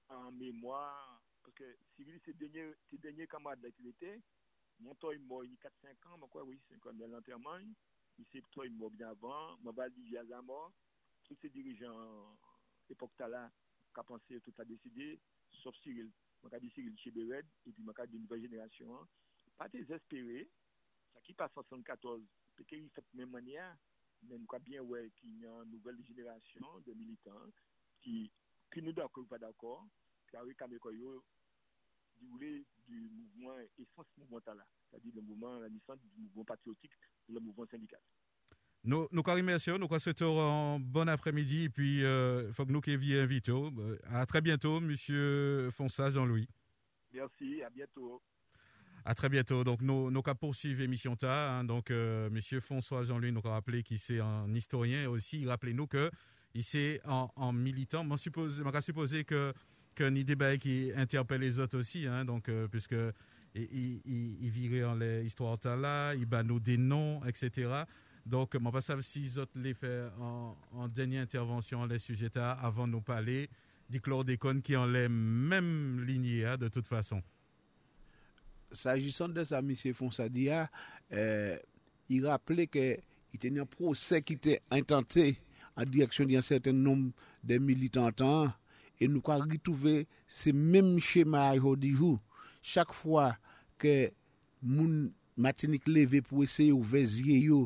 en mémoire. Parce que Cyril, ses derniers, ses derniers camarades d'activité, mon Mwen toy mwen yi 4-5 an, mwen kwa wè yi 5 an, mwen lanterman, yi se toy mwen bin avan, mwen val di jazan mwen, tout se dirijan epok tala ka panse tout a deside, sof Cyril. Mwen ka di Cyril Chebered, epi mwen ka di nouvel jenerasyon. Pa te zespere, sa ki pa 74, peke yi fet men manya, men mwen ka bien wè ki yon nouvel jenerasyon de militant, ki, ki nou d'akor ou pa d'akor, ki a wè kame koyo, du mouvement essence c'est-à-dire le mouvement, la naissance du mouvement patriotique, le mouvement syndical.
Nous, nous remercions, nous souhaitons un bon après-midi et puis il euh, faut que nous qui invitons. Euh, à très bientôt, Monsieur Fonsa Jean-Louis.
Merci, à bientôt.
À très bientôt. Donc, nous, nous poursuivre l'émission Ta. Hein. donc, euh, Monsieur François Jean-Louis nous a rappelé qu'il c'est un historien et aussi, rappelez-nous que il c'est en, militant. Je suppose, supposer que que débat qui interpelle les autres aussi, hein, donc puisque il, il, virait en l'histoire là, il bat nous des noms, etc. Donc, je ne sais pas si les autres les fait en, dernière intervention les sujets avant de nous parler du chlordécone qui en les mêmes lignées hein, de toute façon.
S'agissant de ça, M. Fonsadia, euh, il rappelait qu'il y avait un procès qui était intenté en direction d'un certain nombre de militants e nou ka ritouve se menm chema jodi jou. Chak fwa ke moun matinik leve pou eseye ou vezye yo,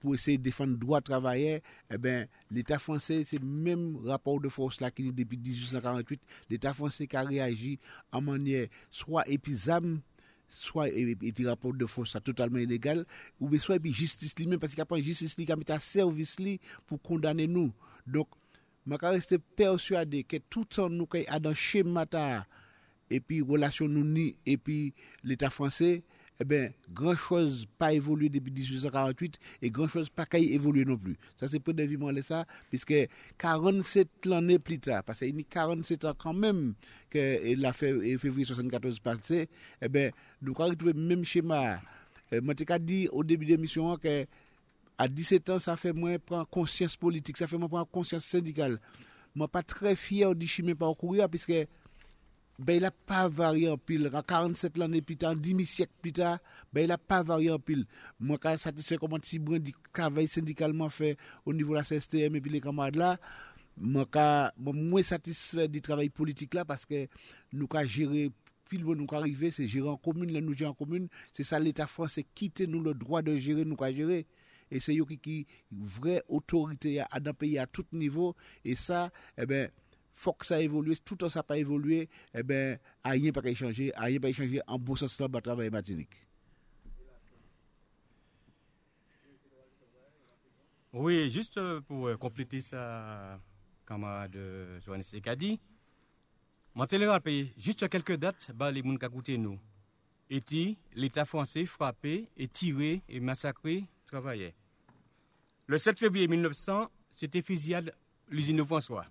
pou eseye defan doa travaye, e eh ben l'Etat franse se menm rapor de fos la ki ni depi 1848, l'Etat franse ka reagi an manye swa epizam, swa eti rapor de fos sa totalman ilegal, ou be swa epi justice li men, pasi kapan justice li kamita servis li pou kondane nou. Donk, Je reste persuadé que tout le temps nous avons dans schéma et puis relation nous et puis l'État français, eh bien, grand chose pas évolué depuis 1848 et grand chose pas évolué non plus. Ça, c'est pour vivement ça, puisque 47 années plus tard, parce qu'il y a 47 ans quand même que l'affaire février 74 passé, eh bien, nous avons retrouvé le même schéma. Je dit au début de l'émission que A 17 an, sa fe mwen pran konsyans politik, sa fe mwen pran konsyans syndikal. Mwen pa tre fyer di chime pa okouya, piske be la pa varye an pil. An 47 lan epita, an 10 misyek pita, be la pa varye an pil. Mwen ka satisfe koman ti brin di kavey syndikalman fe o nivou la CSTM epi le kamad la. Mwen ka mwen satisfe di travay politik la, paske nou ka jere pil bon nou ka rive, se jere an komune, le nou jere an komune, se sa l'Etat franse kite nou le droit de jere, nou ka jere. Et c'est qui qui vraie autorité à dans pays à tout niveau. Et ça, eh ben, faut que ça évolue. Tout ça n'a pas évolué, eh ben, rien pas changer, rien pas changer en bon sens là, travail Martinique.
Oui, juste euh, pour euh, compléter ça, camarade Joanne Sekadi, je rappelle juste quelques dates, bah, les qui nous. Et l'État français frappé et tiré et massacré travaillait. Le 7 février 1900, c'était fusillade l'usine François.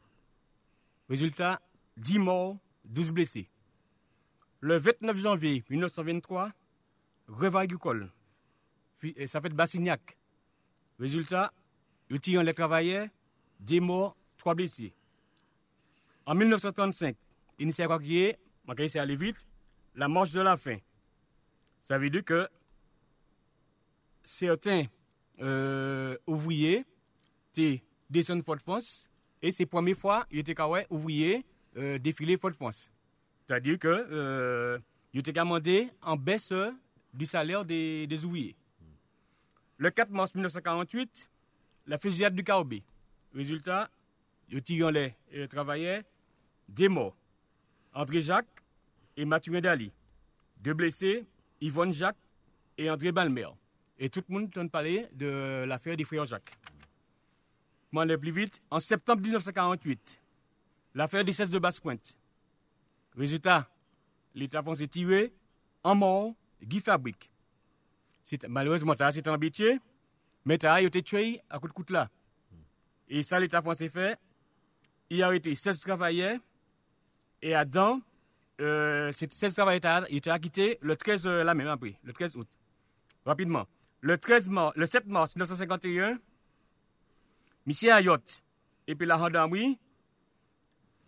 Résultat, 10 morts, 12 blessés. Le 29 janvier 1923, Rêve agricole. Ça fait Bassignac. Résultat, le tirant les travailleurs, 10 morts, 3 blessés. En 1935, initiative qui est, aller vite, la marche de la faim. Ça veut dire que certains euh, ouvriers descendent Fort France et c'est la première fois qu'il était ouvrier euh, défiler Fort France. C'est-à-dire que euh, il était demandé en baisse du salaire des, ouvriers. Le 4 mars 1948, la fusillade du Kaobé. Résultat, il tirant les euh, travailleurs, des morts. André Jacques et Mathieu Dali. Deux blessés, Yvonne Jacques et André Balmer. Et tout le monde entend parler de l'affaire des frères Jacques m'en ai plus vite, en septembre 1948, l'affaire des 16 de Basse-Pointe. Résultat, l'État français tiré, en mort, Guy Fabrique. Malheureusement, c'est un habitué, mais il a été tué à coup de couteau là. Et ça, l'État français fait, il a arrêté 16 travailleurs, et à Dan, euh, ces 16 travailleurs ont été acquittés le 13, euh, la même après, le 13 août. Rapidement. Le, 13 mars, le 7 mars 1951, Monsieur Ayot, et puis la gendarmerie,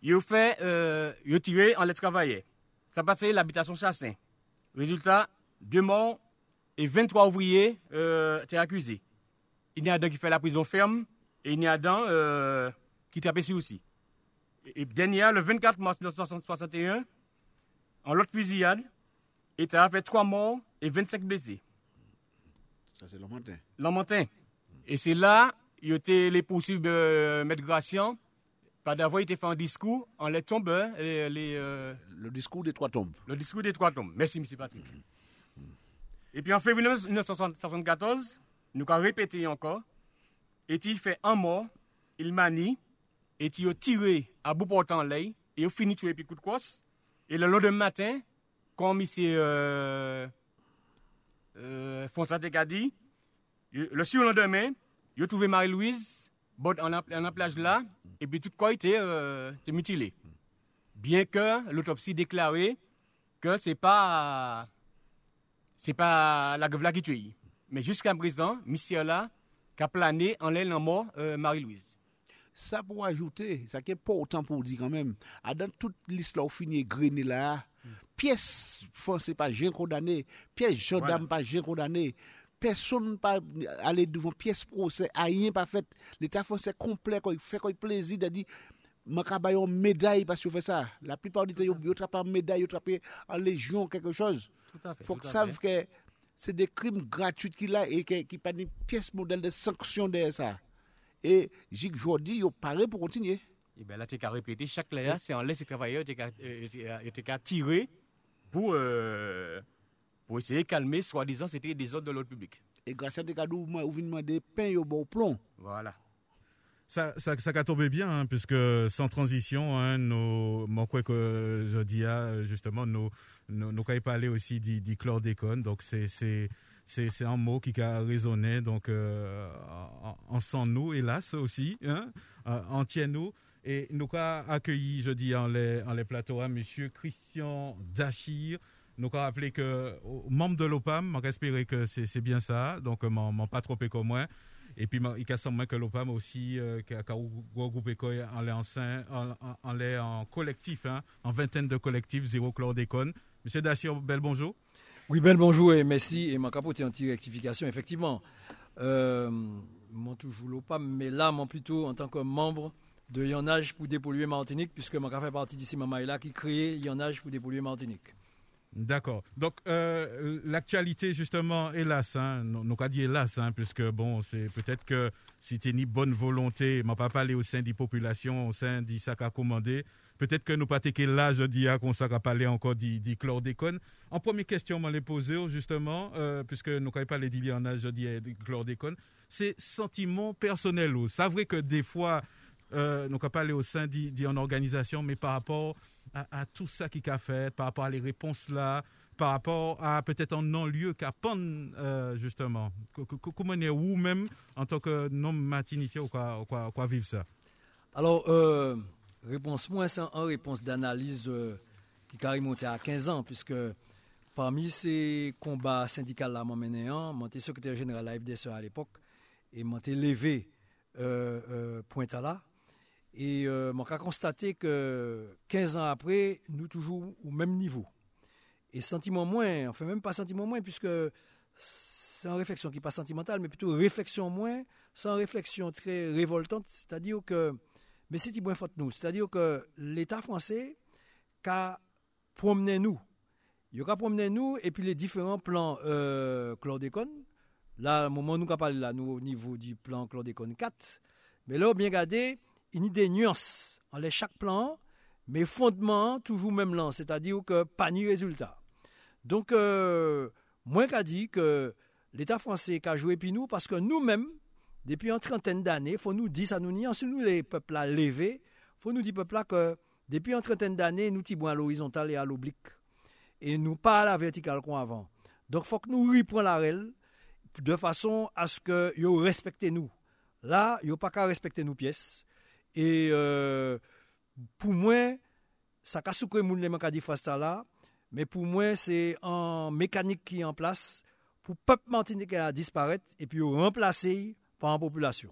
il fait, euh, tiré en les. Ça passait l'habitation Chassin. Résultat, deux morts et 23 ouvriers euh, étaient accusés. Il y a un qui fait la prison ferme et il y a un euh, qui tapé ici aussi. Et, dernier, le 24 mars 1961, en l'autre fusillade, il a fait trois morts et 25 blessés.
Ça, c'est Lamantin.
Lamantin. Et c'est là, il était les poursuivre euh, Maître Gratian. Par d'avoir été fait un discours, en les tombes, les, les, euh,
Le discours des trois tombes.
le discours des trois tombes. Merci, M. Patrick. Et puis en février 1974, nous avons répété encore. Et il fait un mort, il manie, et il a tiré à bout portant l'œil, et il a fini tuer puis coup de crosse. Et le lendemain matin, comme il s'est. Euh, euh, Fonsatek a le surlendemain, il a trouvé Marie-Louise en, en la plage là, et puis tout quoi était, euh, était mutilé. Bien que l'autopsie déclarait que c'est pas pas la gueule qui tue. Mais jusqu'à présent, monsieur là, qui a plané en l'aile en mort euh, Marie-Louise.
Ça pour ajouter, ça qui est autant pour dire quand même. Ah, Dans toute l'histoire fini grainé là, pièce français pas jamais condamné, pièce gendarme pas jamais condamné. Personne pas aller devant pièce procès, rien pas fait. L'État français complet, il fait quoi plaisir de dire bay une médaille parce que fait ça. La plupart du temps, ils trappé en médaille, ils trappé en légion, quelque chose.
Tout à fait.
faut que savent que c'est des crimes gratuits qu'il a et qui pas une pièce modèle de sanction derrière ça. Et Jig Jordi, il paraît pour continuer.
Et bien là, tu as répété, chaque là, c'est en laisse travailleurs, tu as tiré pour, euh, pour essayer de calmer, soi-disant, c'était des ordres de l'ordre public.
Et grâce à des cadeaux, moi, vous venez demander pain au bon plomb.
Voilà.
Ça, ça, ça a tombé bien, hein, puisque sans transition, hein, nos, moi, quoi que je dis, ah, justement, nos, nos, nos cas parler aussi du, du chlordécone. Donc, c'est, c'est, c'est, c'est un mot qui a résonné, donc, euh, en, en sans nous, hélas, aussi, hein, euh, en tient nous. Et nous avons accueilli, je dis, en les, en les plateaux, hein, monsieur Christian Dachir. Nous avons rappelé que, aux membres de l'OPAM, on espérer que c'est, bien ça, donc, m'en, m'en pas trompé comme moi. Et puis, il semblé que l'OPAM aussi, euh, qui a regroupé en les en, en, en, en collectif, hein, en vingtaine de collectifs, zéro chlordécone. Monsieur Dachir, bel bonjour.
Oui, bel bonjour et merci. Et ma capote anti-rectification, effectivement. Euh, mon toujours l'OPAM, mais là, moi plutôt en tant que membre de Yonnage pour dépolluer Martinique, puisque ma fait partie d'ici Mamaïla qui crée Yonnage pour dépolluer Martinique.
D'accord. Donc, euh, l'actualité, justement, hélas, hein, nous avons dit hélas, hein, puisque, bon, c'est peut-être que si tu ni bonne volonté, m'a pas parlé au sein des populations, au sein du sac à commander, peut-être que nous pas été là, je dis, à qu'on s'est parlé encore du chlordécone. En première question, m'a les poser, justement, euh, puisque nous pas les dit en âge, je dis, du chlordécone, c'est sentiment personnel. oh. C'est vrai que des fois, euh, nous pas parlé au sein d'une organisation, mais par rapport à, tout ça qui a fait, par rapport à les réponses là, par rapport à peut-être un non-lieu qu'a panne, euh, justement. Co- co- co- Comment est vous même en tant que non matinicier ou quoi, quoi, vivre ça?
Alors, euh, réponse moins, c'est en réponse d'analyse euh, qui a remonté à 15 ans, puisque parmi ces combats syndicaux-là, moi, moi, secrétaire général à la FDSE à l'époque, et moi, j'étais levé euh, euh, pointe à là. Et euh, moi, j'ai constaté que 15 ans après, nous toujours au même niveau. Et sentiment moins, enfin même pas sentiment moins, puisque c'est une réflexion qui n'est pas sentimentale, mais plutôt réflexion moins, sans réflexion très révoltante, c'est-à-dire que, mais c'est bonne faute nous, c'est-à-dire que l'État français a promené nous, il a promené nous, et puis les différents plans euh, chlordécone, là, au moment où nous parlé là, nous au niveau du plan chlordécone 4, mais là, bien regardé, il y a des nuances en les chaque plan, mais fondement toujours même là, c'est-à-dire que pas ni résultat. Donc, euh, moi qu'a dit que l'État français a joué puis nous, parce que nous-mêmes, depuis une trentaine d'années, faut nous dire, ça nous nie, si nous les peuples là levés, faut nous dire peuple là que depuis une trentaine d'années, nous tibons à l'horizontale et à l'oblique. Et nous pas à la verticale comme avant. Donc, faut que nous reprenons la règle de façon à ce que yo respectent nous. Là, yo pas qu'à respecter nous pièces. Et euh, pour moi, ça a soukré moun les mais pour moi, c'est un mécanique qui est en place pour peuple martiniquais disparaître et puis remplacer par une population.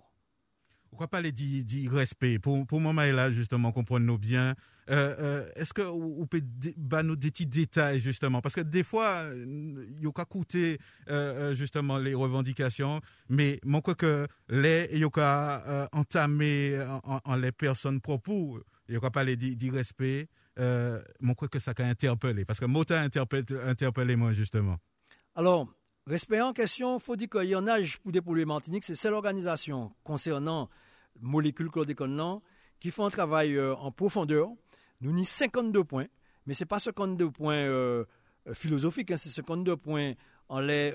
Pourquoi pas les dit, dit respect Pour, pour moi, là, justement, comprenons-nous bien. Euh, euh, Est-ce que vous pouvez bah, nous des petits détails, justement? Parce que des fois, il y a qu'à coûter, euh, justement, les revendications, mais mon quoi que les, il y a qu'à euh, entamer en, les personnes propres, il y a qu'à pas les dit, dit respect, euh, mon quoi que ça qu'a interpellé. Parce que t'as interpellé, interpellé moi, justement.
Alors, respect en question, faut dire qu'il y en a pour dépolluer Martinique, c'est celle organisation concernant molécules chlordécone qui font un travail euh, en profondeur. Nous ni 52 points, mais ce n'est pas 52 points euh, euh, philosophiques, hein, c'est 52 points en les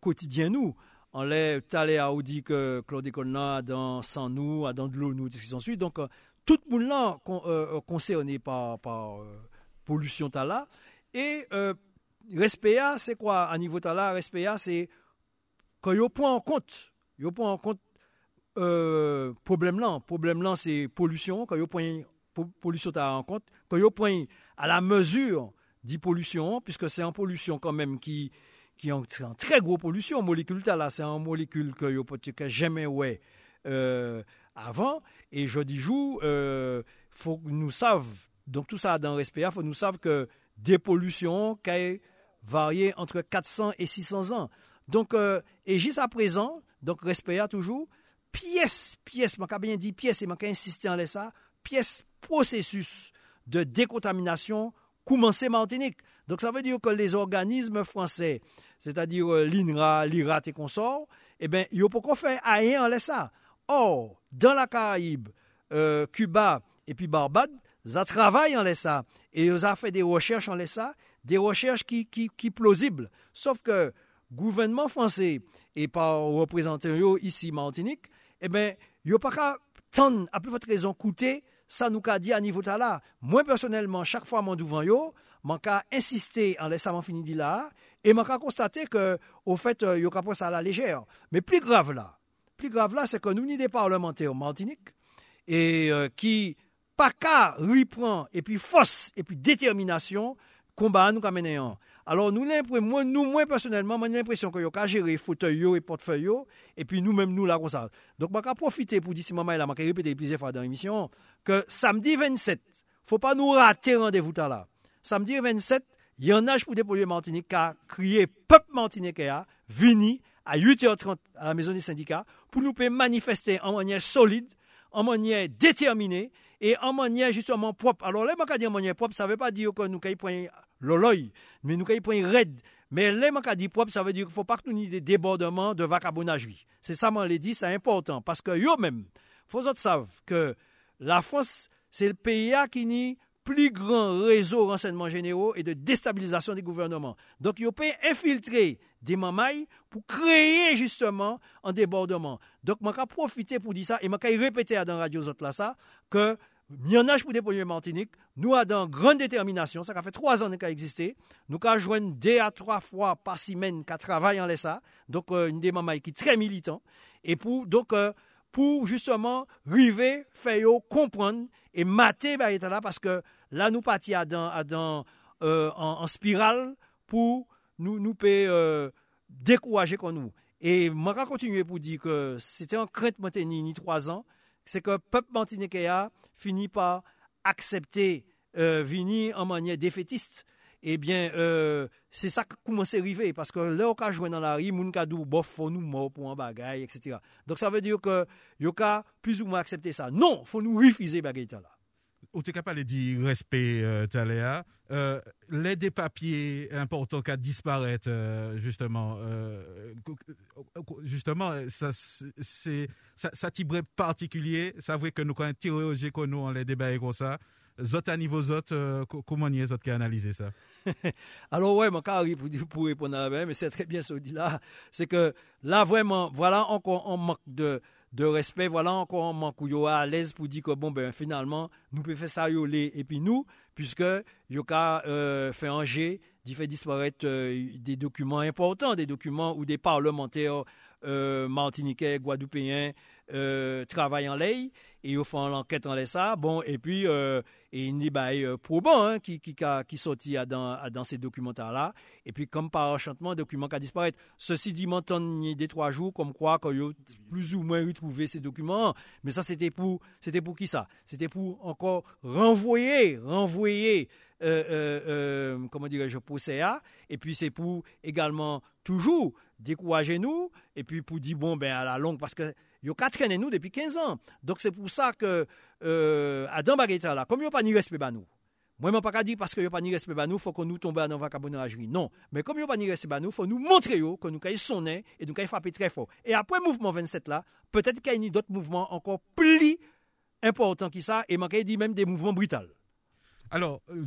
quotidiens nous. En les talé à dit que chlordécone dans sans nous, dans de l'eau nous, s'ensuit. Donc tout le monde concerné par, par pollution là. Et respect, c'est quoi à niveau là Respect, c'est quand il prend en compte, prend en compte euh, problème là, problème là c'est pollution, quand il point pollution en compte, quand il point à la mesure dit pollution, puisque c'est en pollution quand même qui qui en, en très gros pollution. Molécule là, c'est un molécule que yo peut jamais ouais euh, avant. Et je dis jour euh, faut que nous savent donc tout ça dans respect, faut nous savent que des pollutions varié entre 400 et 600 ans. Donc, euh, et jusqu'à présent, donc respect toujours, pièce, pièce, je bien dit pièce, et je insister en ça, pièce processus de décontamination commencé Martinique. Donc ça veut dire que les organismes français, c'est-à-dire euh, l'INRA, l'IRAT et consorts, eh bien, ils n'ont pas fait rien en ça. Or, dans la Caraïbe, euh, Cuba et puis Barbade, ils travaillent en ça. Et ils ont fait des recherches en ça des recherches qui, qui, qui plausibles. Sauf que gouvernement français et par représentants ici Martinique, eh bien, il a pas tant, à plus forte raison, coûter, ça nous a dit à niveau là. Moi, personnellement, chaque fois, mon devant yo, man ka insister en laissant fini dit là, et man ka constater que, au fait, euh, yo ka ça à la légère. Mais plus grave là, plus grave là, c'est que nous, ni des parlementaires Martinique, et euh, qui, pas qu'à reprend, et puis force, et puis détermination, combat nous mené Alors nous moi nous moi personnellement, j'ai l'impression que yo ka gérer fauteuil et portefeuille et puis nous même nous là comme ça. Donc vais profiter pour dire si maman là, m'a répété plusieurs fois dans l'émission que samedi 27, faut pas nous rater rendez-vous là. Samedi 27, il y en a pour dépolluer Martinique qui a crié peuple Martinique vini à 8h30 à la maison des syndicats pour nous manifester en manière solide, en manière déterminée et en manière justement propre. Alors là, je dire en manière propre, ça ne veut pas dire que nous avons l'oloy, mais nous avons pris raide. Mais les dit propre, ça veut dire qu'il faut pas nous des débordements de vagabondage. C'est ça, moi, l'ai dit, c'est important. Parce que eux-mêmes, faut que savent que la France, c'est le pays qui a plus grand réseau de renseignements généraux et de déstabilisation des gouvernements. Donc, ils peuvent infiltrer des mamailles pour créer justement un débordement. Donc, je profiter pour dire ça et je répéter dans la radio là ça, que Mianage pour dépolluer Martinique, nous avons grande détermination, ça fait trois ans qu'il a existé. Nous avons joué deux à trois fois par semaine qu'à travailler en l'ESA, donc euh, une des mamans qui est très militant. Et pour, donc, euh, pour justement arriver, faire comprendre et mater bah, parce que là, nous partions dans, euh, en, spirale pour nous, nous décourager comme nous. Et je vais continuer pour dire que c'était en crainte maintenue ni trois ans c'est que le peuple martiniquais a fini par accepter euh, en manière défaitiste. Eh bien, euh, c'est ça qui commence à arriver. Parce que là, on a joué dans la rue, on a dit, bof, faut nous mort pour un etc. Donc, ça veut dire que, y a plus ou moins accepter ça. Non, faut nous refuser bagaille là
ou tu es capable de dire respect, euh, Taléa, euh, les des papiers importants qui disparaissent, euh, justement, euh, justement, ça, c'est, ça, ça particulier, ça veut que nous, quand interroger que nous, on les débats comme ça, Zot à niveau zot, comment y est zot qui a analysé ça?
Alors ouais, mon cas pour, pour répondre à la mais c'est très bien ce dit là. C'est que là vraiment, voilà encore on manque de de respect, voilà encore un manque à l'aise pour dire que bon ben finalement nous pouvons faire ça et puis nous puisque yo ka euh, fait un jet d'y fait disparaître euh, des documents importants, des documents où des parlementaires euh, martiniquais, guadeloupéens euh, travaillent en lait et ils font l'enquête en ça. Bon, et puis, euh, il y a euh, probant hein, qui, qui, qui sorti dans, dans ces documents-là. Et puis, comme par enchantement, document qui disparu. Ceci dit, m'entend des trois jours, comme quoi, qu'il a plus ou moins retrouvé ces documents. Mais ça, c'était pour, c'était pour qui ça? C'était pour encore renvoyer, renvoyer, euh, comment dirais-je, CA. Et puis, c'est pour également toujours décourager nous. Et puis, pour dire, bon, ben, à la longue, parce que Yo ka traîné nous depuis 15 ans. Donc c'est pour ça que euh, Adam Baguetta là, comme yo pas ni respect ba nous. Moi, je ne pas dire parce que a pas ni respect à nous, faut que nous tombions dans vacabonnagerie. Non. Mais comme a pas ni respect à nous, faut nous montrer que nous avons sonner et nous avons frapper très fort. Et après mouvement 27 là, peut-être qu'il y a d'autres mouvements encore plus importants que ça, et je dit même des mouvements brutals.
Alors, euh,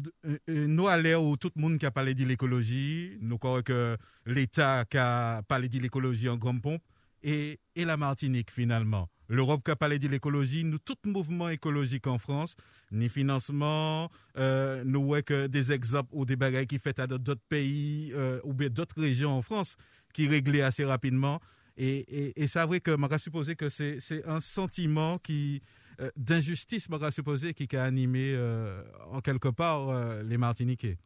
euh, nous, à l'ère où tout le monde a parlé de l'écologie, nous croyons que l'État a parlé de l'écologie en grande pompe, et, et la Martinique finalement. L'Europe qui a parlé de l'écologie, nous, tout mouvement écologique en France, ni financement, euh, nous voyons que des exemples ou des bagages qui fait à d'autres pays euh, ou bien d'autres régions en France qui réglaient assez rapidement. Et, et, et c'est vrai que je supposé que c'est un sentiment qui euh, d'injustice, je supposé, qui a animé euh, en quelque part euh, les Martiniquais.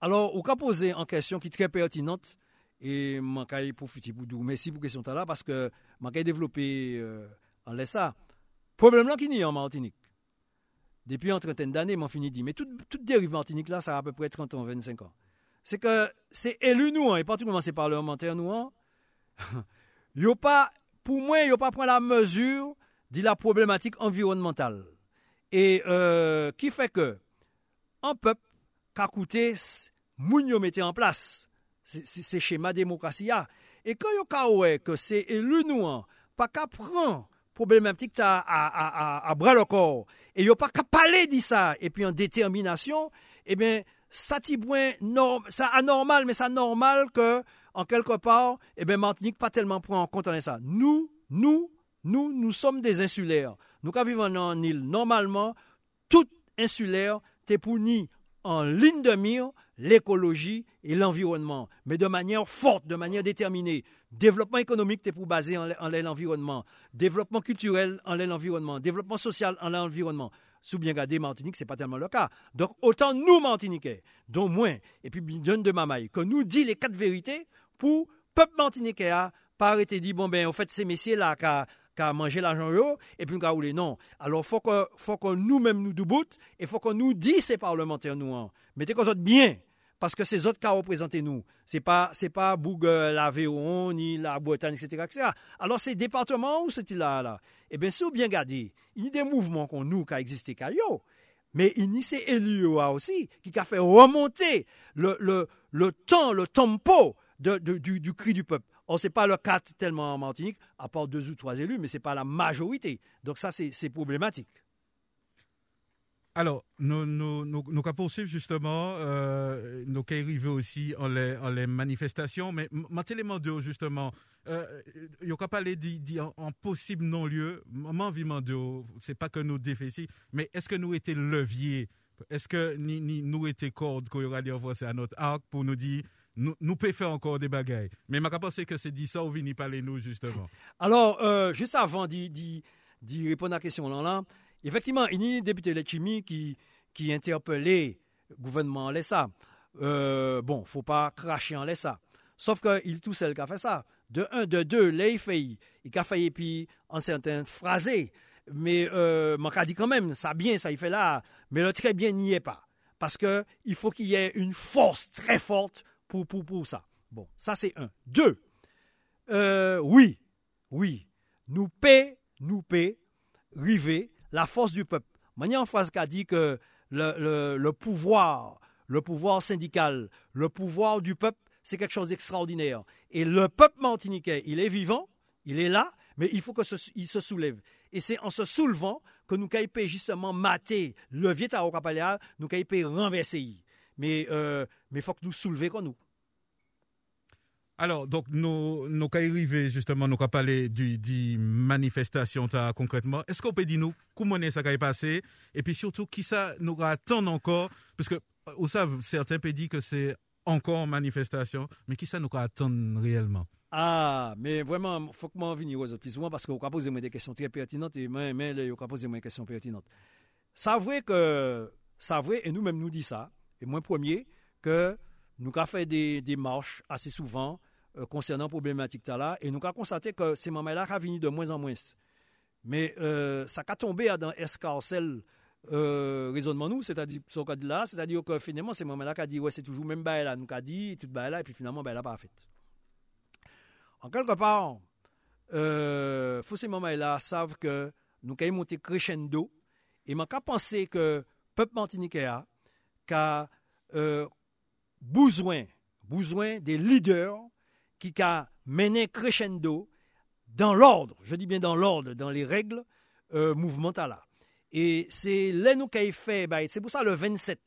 Alors, on a posé une question qui est très pertinente et je profiter pour vous. Merci pour cette question parce que je développé en laisse ça. Problème là qui n'y en Martinique. Depuis une trentaine d'années, je fini dire, mais toute, toute dérive Martinique là, ça a à peu près 30 ans, 25 ans. C'est que c'est élu nous, hein, et particulièrement c'est parlementaires nous, hein, pas, pour moi, il a pas prendre la mesure de la problématique environnementale. Et euh, qui fait que un peuple qui a coûté, moun mettait en place c'est schéma démocratie Et quand yo ouais que c'est élu nous pas qu'à prendre problématique à, à, bras le corps et yo pas qu'à parler de ça et puis en détermination, eh bien ça ça anormal mais ça normal que en quelque part eh bien Martinique pas tellement prend en compte ça. Nous nous nous nous sommes des insulaires. Nous qui vivons en île normalement tout insulaire t'es pour ni en ligne de mire l'écologie et l'environnement, mais de manière forte, de manière déterminée. Développement économique, c'est pour baser en, l'environnement. Développement culturel en l'environnement. Développement social en l'environnement. Sous bien gardé Martinique, ce n'est pas tellement le cas. Donc, autant nous, Martiniquais, dont moins, et puis donne de Mamaï, que nous dit les quatre vérités pour peuple Martiniquais, pas arrêter dire, bon, ben, en fait, ces messieurs-là, qu'à manger l'argent et puis qu'à rouler. Non. Alors, faut faut que nous-mêmes nous debout et faut que nous dit ces parlementaires nous. Hein. Mettez qu'on bien parce que ces autres cas représentent nous. Ce n'est pas, c'est pas Boug, l'Aveyron, ni la Bretagne, etc., etc. Alors, ces départements, où c'est là, là? Eh bien, si vous bien regardez, il y a des mouvements qu'on nous, qui existé, mais il y a ces élus aussi, qui ont fait remonter le, le, le temps, le tempo du, du cri du peuple. Or, ce n'est pas le cas tellement en Martinique, à part deux ou trois élus, mais ce n'est pas la majorité. Donc ça, c'est problématique.
Alors, nous, nous, nous, poursuivre justement, euh, nous arriver aussi en les, manifestations, mais maintenant, justement, euh, il n'y a parlé en, en possible non-lieu, m'en c'est pas que nous défaisions, mais est-ce que nous étions leviers, est-ce que nous étions cordes qu'on aura dit à notre arc pour nous dire, nous, nous pouvons faire encore des bagailles. Mais je pense que c'est dit ça ou vini parler nous, justement.
Alors, euh, juste avant d'y répondre à la question là, là Effectivement, il y a un député de chimie qui, qui interpellait le gouvernement en l'ESA. Euh, bon, faut pas cracher en l'ESA. Sauf qu'il tout seul qui a fait ça. De un, de deux, les fait, il a fait puis en certains phrasés. Mais euh, a dit quand même, ça bien, ça il fait là. Mais le très bien n'y est pas. Parce qu'il faut qu'il y ait une force très forte pour, pour, pour ça. Bon, ça c'est un. Deux, euh, oui, oui, nous paie, nous paie, river la force du peuple. Manière phrase qu'a dit que le, pouvoir, le pouvoir syndical, le pouvoir du peuple, c'est quelque chose d'extraordinaire. Et le peuple martiniquais, il est vivant, il est là, mais il faut qu'il se soulève. Et c'est en se soulevant que nous pouvons justement mater le vieux à nous pouvons renverser. Mais il euh, mais faut que nous soulevions comme nous.
Alors, donc, nous, nous arriver justement, nous parler du, du manifestation concrètement. Est-ce qu'on peut dire nous comment ça va passer? Et puis surtout qui ça nous attend encore? Parce que vous euh, savez certains peuvent dire que c'est encore en manifestation, mais qui ça nous attend réellement?
Ah, mais vraiment, il faut que moi vienne aux plus souvent parce que vous posez des questions très pertinentes et moi, mais vous posez des questions pertinentes. Ça vrai que, ça vrai, et nous-mêmes nous dit ça, et moi premier, que nous avons fait des, des marches assez souvent euh, concernant problématique là et nous avons constaté que ces moments-là ont venu de moins en moins. Mais euh, ça a tombé dans escarcelle euh, raisonnement nous, c'est-à-dire ce qu'on dit là, c'est-à-dire que finalement ces moments-là a dit ouais c'est toujours même bail nous a dit tout bail et puis finalement bail là pas fait. En quelque part, euh, faut ces moments-là savent que nous avons monté crescendo et m'a pensé que peuple martiniquais qui a euh, besoin, besoin des leaders qui a mené crescendo dans l'ordre, je dis bien dans l'ordre, dans les règles euh, là. Et c'est là nous qui fait, bah, c'est pour ça le 27.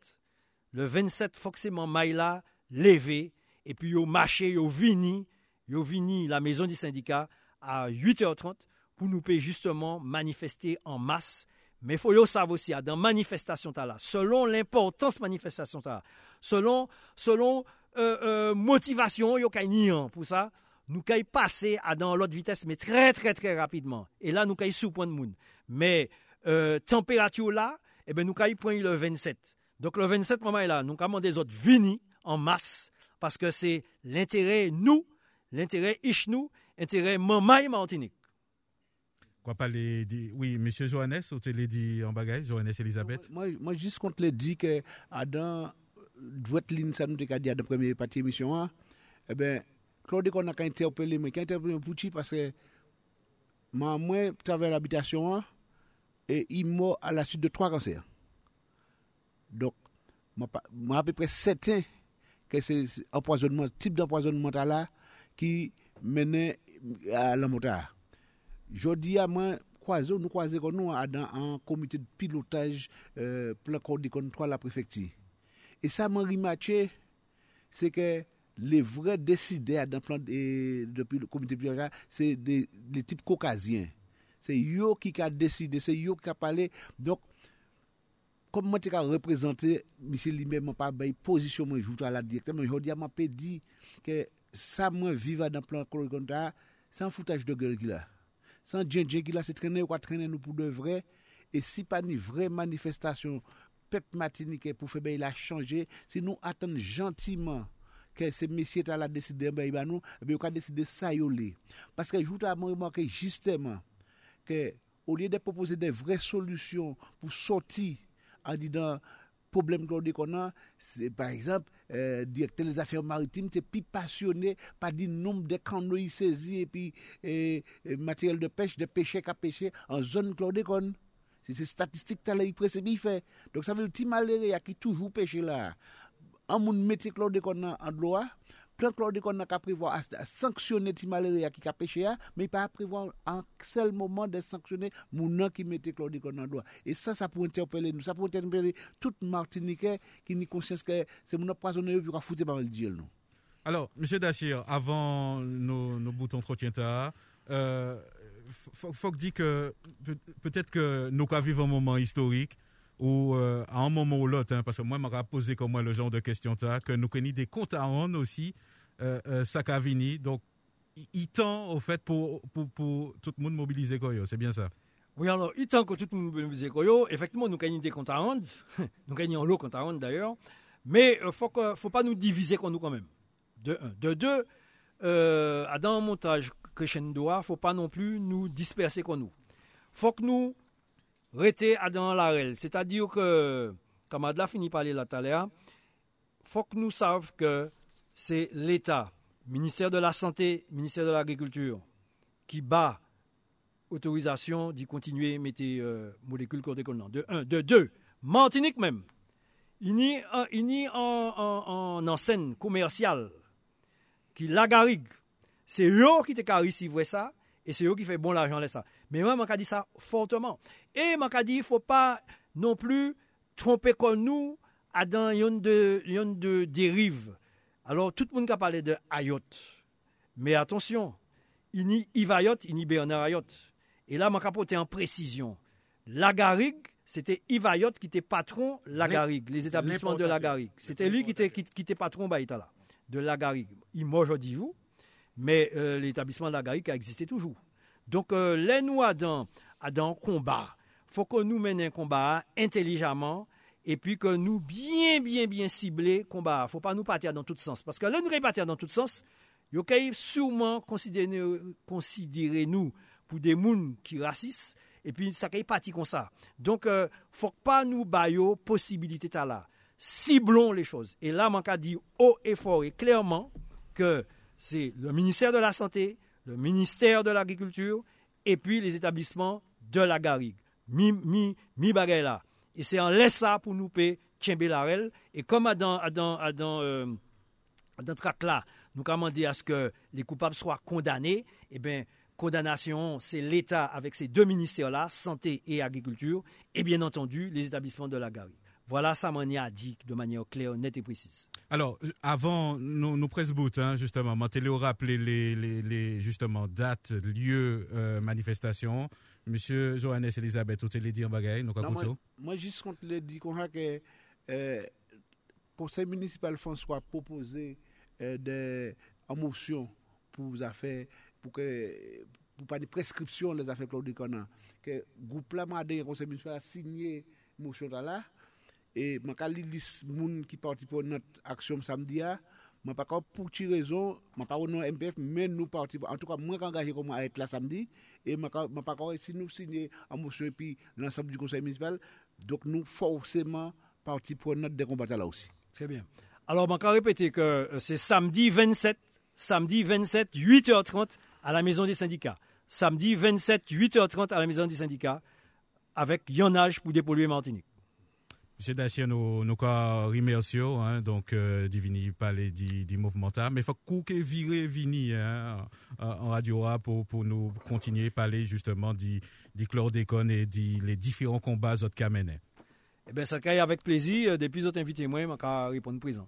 Le 27, forcément, Maïla, levé, et puis au marché, au vini, au vini, la maison du syndicat, à 8h30, pour nous payer justement manifester en masse. Mais il faut le savoir aussi, dans manifestation là, selon l'importance manifestation là, selon, selon euh, euh, motivation, il y a pour ça, nous pouvons passer à dans l'autre vitesse, mais très, très, très rapidement. Et là, nous pouvons sous point de monde. Mais euh, température là, eh ben, nous pouvons prendre le 27. Donc, le 27, moment là, nous avons des autres venus en masse, parce que c'est l'intérêt, nous, l'intérêt nous, l'intérêt maman et Martinique.
Quoi pas les Oui, M. Johannes, ou tu l'as dit en bagage, Johannes Elisabeth?
Moi, moi juste contre le dit que Adam, droite ligne, ça nous a dit dans la première partie émission, hein, eh bien, Claude qu'on a interpellé, mais qui interpellé pour parce que moi, travers l'habitation, hein, et il mort à la suite de trois cancers. Donc, moi, à peu près certain que c'est empoisonnement, type d'empoisonnement là qui menait à la motard. Jodi a mwen kwaze ou nou kwaze kon nou adan an komite de pilotaj euh, plan kordi kon 3 la prefekti. E sa mwen rimache se ke le vre deside adan plan de, de, de komite pilotaj se de, de tip kokazyen. Se yo ki ka deside, se yo ki ka pale. Donk, kom mwen te ka reprezenter, misi li men mwen pa bay posisyon mwen jouta la direkte, mwen jodi a mwen pe di ke sa mwen viva adan plan kordi kon 3 san foutaj de gèl ki la. san djen djen ki la se trene ou kwa trene nou pou de vre, e si pa ni vre manifestasyon pep matinike pou febe il a chanje, si nou atan jantiman ke se mesye ta la deside mbe iba nou, ebe yo ka deside sa yo li. Paske jouta mwen remanke jisteman ke ou liye de propose de vre solusyon pou soti an di dan problem glode konan, se par exemple, euh, direkte les affaires maritimes, te pi pasyonè pa di noum de kanoy sezi epi eh, materyel de pech, euh, de pechè ka pechè an zon klode kon. Se se statistik ta la yi presebi fe. Donk sa ve ti malere ya ki toujou pechè la. An moun meti klode kon nan an dloa, plan chlordécone n'a qu'à prévoir à sanctionner les malheureux qui a péché, mais pas à prévoir en seul moment de sanctionner mon qui mettait chlordécone en droit. Et ça, ça peut interpeller nous, ça peut interpeller toute Martinique qui n'a conscience que c'est mon poissonnier qui va foutre par le dieu.
Alors, M. Dachir, avant nos, nos bouts d'entretien, euh, faut, faut dire que peut-être que nous vivons un moment historique ou euh, à un moment ou l'autre, hein, parce que moi, je m'a posé comme moi le genre de questions que nous connaissons des comptes à rendre aussi euh, euh. Donc, il tend au fait pour, pour, pour tout le monde mobiliser Koyo, c'est bien ça
Oui, alors, il tend que tout le monde mobiliser Koyo. Effectivement, nous gagnons des comptes à rendre. nous gagnons l'eau compte à rendre d'ailleurs. Mais il ne faut, faut pas nous diviser comme nous quand même. De un. De deux, euh, dans un montage crescendo, il ne faut pas non plus nous disperser comme nous. Faut que nous restions dans la règle. C'est-à-dire que, comme Adla finit par parler tout à l'heure, il faut que nous sachions que c'est l'État, ministère de la Santé, ministère de l'Agriculture, qui bat autorisation d'y continuer à mettre euh, molécules chlordécone. De un. De deux, Martinique même. Il n'y a en, en, scène commerciale qui l'agarigue. C'est eux qui te réussir ça et c'est eux qui fait bon l'argent. Mais moi, je dit ça fortement. Et je dit il ne faut pas non plus tromper comme nous à dans une de, de dérive. Alors, tout le monde a parlé de Ayot. Mais attention, il n'y Ivayot, il n'y Bernard Ayot. Et là, je vais en précision. La Garrigue, c'était Ivayot qui était patron la Garrigue, les établissements de la Garrigue. C'était lui qui était, qui, était patron là, de la Garrigue. Il m'a aujourd'hui, mais euh, l'établissement de la Garrigue a existé toujours. Donc, euh, les nous, dans, dans combat, faut que nous menions un combat intelligemment, et puis que nous bien, bien, bien cibler combat. faut pas nous partir dans tout sens. Parce que là, nous partir dans tout sens, pouvez sûrement considérer, nous pour des gens qui racistes, et puis ça peut partir comme ça. Donc, ne euh, faut pas nous bailler possibilité là. Ciblons les choses. Et là, je dit haut et fort et clairement que c'est le ministère de la Santé, le ministère de l'Agriculture, et puis les établissements de la Garrigue. Mi, mi, mi. Et c'est en laissant pour nous payer Kembe Larel. Et comme dans, à dans, euh, là, nous demandé à ce que les coupables soient condamnés, eh bien, condamnation, c'est l'État avec ces deux ministères-là, santé et agriculture, et bien entendu, les établissements de la galerie. Voilà, ça a dit de manière claire, nette et précise.
Alors, avant nos, nos presse boot, hein, justement, Mantelio rappelé les, les, les, justement, dates, lieux, euh, manifestations. Monsieur Johannes Elisabeth, vous les dit en bagaille, nous
Non, moi, moi, juste contre le dit qu'on a que euh, conseil municipal François proposé euh, des en motion pour les affaires, pour que pour pas de prescription des affaires Claude Conan, que groupe là dit conseil municipal a signé motion là et li liste moun qui participe à notre action samedi a moi pas pour ti raison moi pas au nom MPF mais nous participons en tout cas moi engagé comme à être là samedi et moi pas encore si nous signer en motion et puis l'ensemble du conseil municipal donc nous forcément partie prenante des combats là aussi.
Très bien. Alors, je vais répéter que c'est samedi 27, samedi 27, 8h30 à la maison des syndicats. Samedi 27, 8h30 à la maison des syndicats avec Yonnage pour dépolluer Martinique.
Monsieur Dacier, nous, nous remercions, hein, donc, euh, divini parler du, du mouvement mais il faut que virer vini, hein, en radio pour, pour nous continuer à parler justement du, du chlordécone et des les différents combats autres qu'a menés.
Eh bien, ça caille avec plaisir. Depuis autres invités, moi, je vais répondre présent.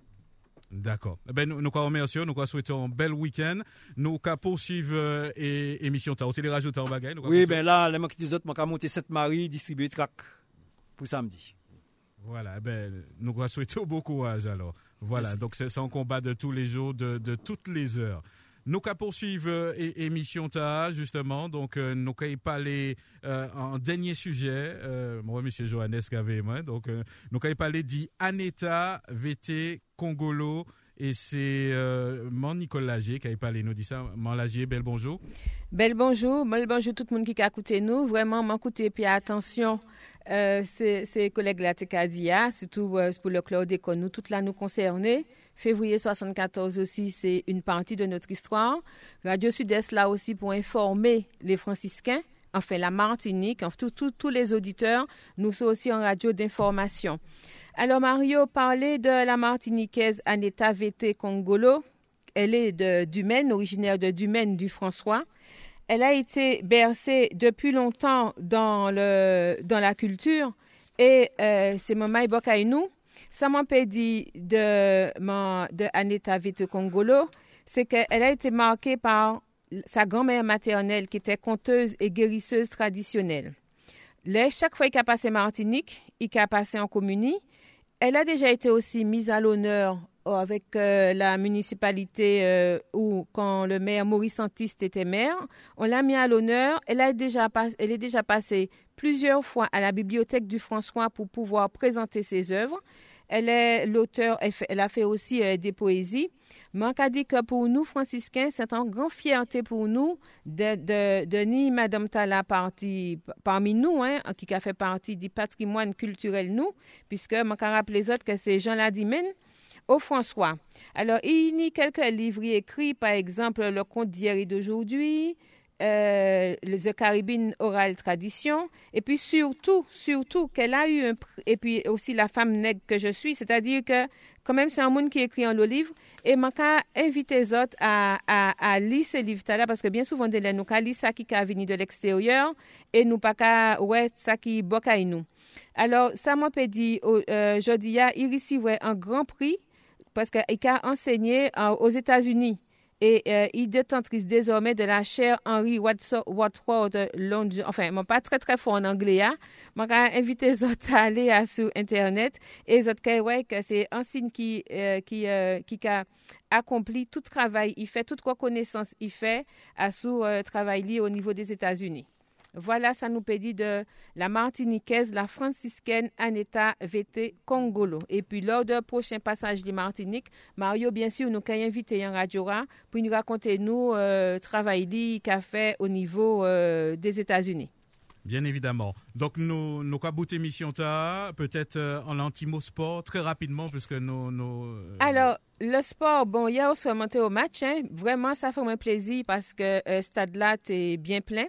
D'accord. Eh ben, nous, nous remercions, nous souhaitons un bel week-end. Nous allons poursuivre euh, et, émission ta télé radio en bagaille.
Oui, ben là, les qui disent je vais monter cette marie distribuer track pour samedi.
Voilà, eh ben, nous souhaitons beaucoup courage alors. Voilà,
Merci.
donc c'est un combat de tous les jours, de, de toutes les heures. Nous qu'à poursuivre euh, é- émission ta justement donc euh, nous qu'à parler euh, en dernier sujet euh, moi monsieur Johannes moi donc euh, nous qu'à parler dit Aneta VT Congolo et c'est euh, mon Nicolas Lagier qui a parlé. Nous dit ça. Mon Lagier bel bonjour.
Bel bonjour, bel bonjour tout le monde qui a écouté nous. Vraiment, m'écouter puis attention, euh, ces, ces collègues là, Tekadia, surtout euh, pour le Claude École, nous, toutes là nous concernés. Février 74 aussi, c'est une partie de notre histoire. Radio Sud-Est là aussi pour informer les franciscains, enfin la Martinique, enfin, tous- les auditeurs. Nous sommes aussi en radio d'information. Alors Mario parlait de la Martiniquaise Aneta VT Congolo. Elle est de originaire de Dumaine du François. Elle a été bercée depuis longtemps dans, la culture et euh, c'est mon Maïbokainou. Ça dit de, de Aneta Vite Congolo, c'est qu'elle a été marquée par sa grand-mère maternelle qui était conteuse et guérisseuse traditionnelle. Là, chaque fois qu'il a passé Martinique, il a passé en communie. Elle a déjà été aussi mise à l'honneur euh, avec euh, la municipalité euh, où, quand le maire Maurice Santiste était maire, on l'a mis à l'honneur. Elle, elle est déjà passée plusieurs fois à la bibliothèque du François pour pouvoir présenter ses œuvres. Elle est l'auteur, elle, elle a fait aussi euh, des poésies. Manque a dit que pour nous, franciscains, c'est une grande fierté pour nous de, de, ni Madame Tala partie parmi nous, hein, qui a fait partie du patrimoine culturel nous, puisque manque à rappeler les autres que c'est Jean Ladimène au François. Alors, il y a quelques livres écrits, par exemple, Le Conte d'hier et d'aujourd'hui, euh, The Caribbean Oral Tradition, et puis surtout, surtout qu'elle a eu un et puis aussi La femme nègre que je suis, c'est-à-dire que quand même c'est un monde qui écrit en le livre, et vais inviter les autres à, à, à lire ces livres-là, parce que bien souvent, là, nous avons lire ça qui est venu de l'extérieur, et nous pas qu'à, ouais, ça qui bocaille nous. Alors, ça m'a dit, euh, je il recevrait un grand prix parce qu'il a enseigné euh, aux États-Unis et euh, il détentrice désormais de la chaire Henry Wadsworth Londres. Enfin, moi pas très très fort en anglais. Moi, quand invité les autres à aller à, sur Internet et les autres, c'est un signe qui, euh, qui, euh, qui a accompli tout travail, il fait toute reconnaissance, il fait à sous travail lié au niveau des États-Unis. Voilà, ça nous pédit de la Martiniquaise, la franciscaine Aneta VT Congolo. Et puis, lors du prochain passage de Martinique, Mario, bien sûr, nous avons invité un radiora pour nous raconter nous euh, travail qu'a fait au niveau euh, des États-Unis.
Bien évidemment. Donc, nous, nous avons bouté émission ta, peut-être euh, en l'antimo sport, très rapidement, puisque nous... nous euh,
Alors, le sport, bon, hier, on s'est monté au match. hein. Vraiment, ça fait un plaisir parce que euh, stade là, est bien plein.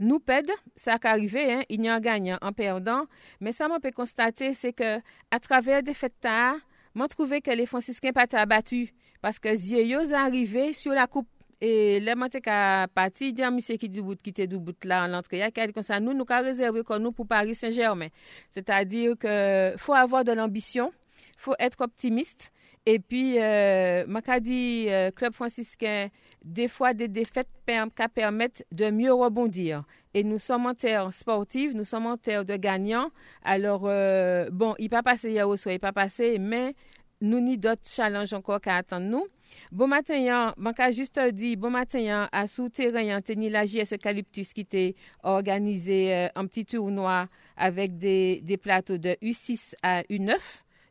Nous pède, ça qu'arrivé, hein, il y a un gagnant en perdant, mais ça m'a peut constater, c'est que à travers des fêtes tard, m'a trouvé que les franciscains pas abattus. Parce que sont arrivé sur la coupe. Et le mante ka pati, di monsieur qui du bout, qui était du bout là, en l'entrée, il y a comme ça, nous, nous avons réservé comme nous pour Paris Saint-Germain. C'est-à-dire que faut avoir de l'ambition, faut être optimiste, et puis, euh, dit, euh, club franciscain, des fois des défaites permettent de mieux rebondir. Et nous sommes en terre sportive, nous sommes en terre de gagnants. Alors, euh, bon, il pas passé hier au soir, il pas passé, mais nous n'y d'autres challenges encore qu'à attendre nous. Bon matin, je juste dit, bon matin, à souterrain, tenu la JS Eucalyptus qui était organisé euh, un petit tournoi avec des, des plateaux de U6 à U9.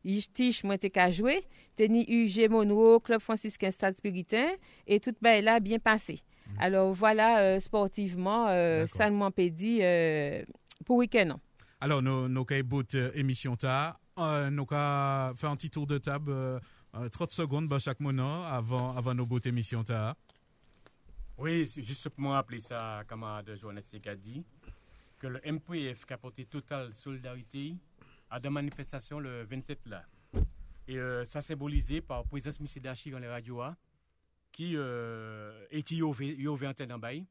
Tiche, moi, t'es qu'à jouer. Teni UG Monroe, Club franciscain Stade Spiritain, et tout ben, là, bien passé. Mhm. Alors voilà, euh, sportivement, euh, ça ne m'a pas dit euh, pour week-end.
Alors, nous avons une émission tard. nous avons fait un petit tour de table, 30 secondes bah, chaque moment avant, avant nos beaux émissions tard.
Oui, juste pour me rappeler ça, camarade journaliste a dit, que le MPF qui a porté totale solidarité à des manifestations le 27 là. Et euh, ça symbolisé par la présence de M. Dachi dans les radios qui euh, était ouvert en bail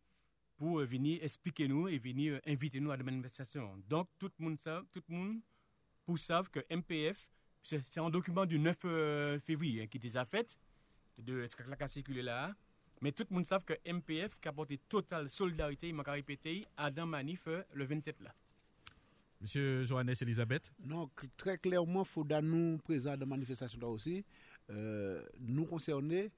pour euh, venir expliquer nous et venir euh, inviter nous à des manifestations. Donc tout le monde sait, tout le monde pour savoir que MPF, c'est un document du 9 février hein, qui est déjà fait, de ce qui a circulé là? Mais tout le monde sait que MPF qui a porté totale solidarité, il m'a répété, à dans manif le 27 là.
Monsieur Johannes Elisabeth?
Non, très clairement, il faut nous présents de manifestation là aussi, euh, nous concerner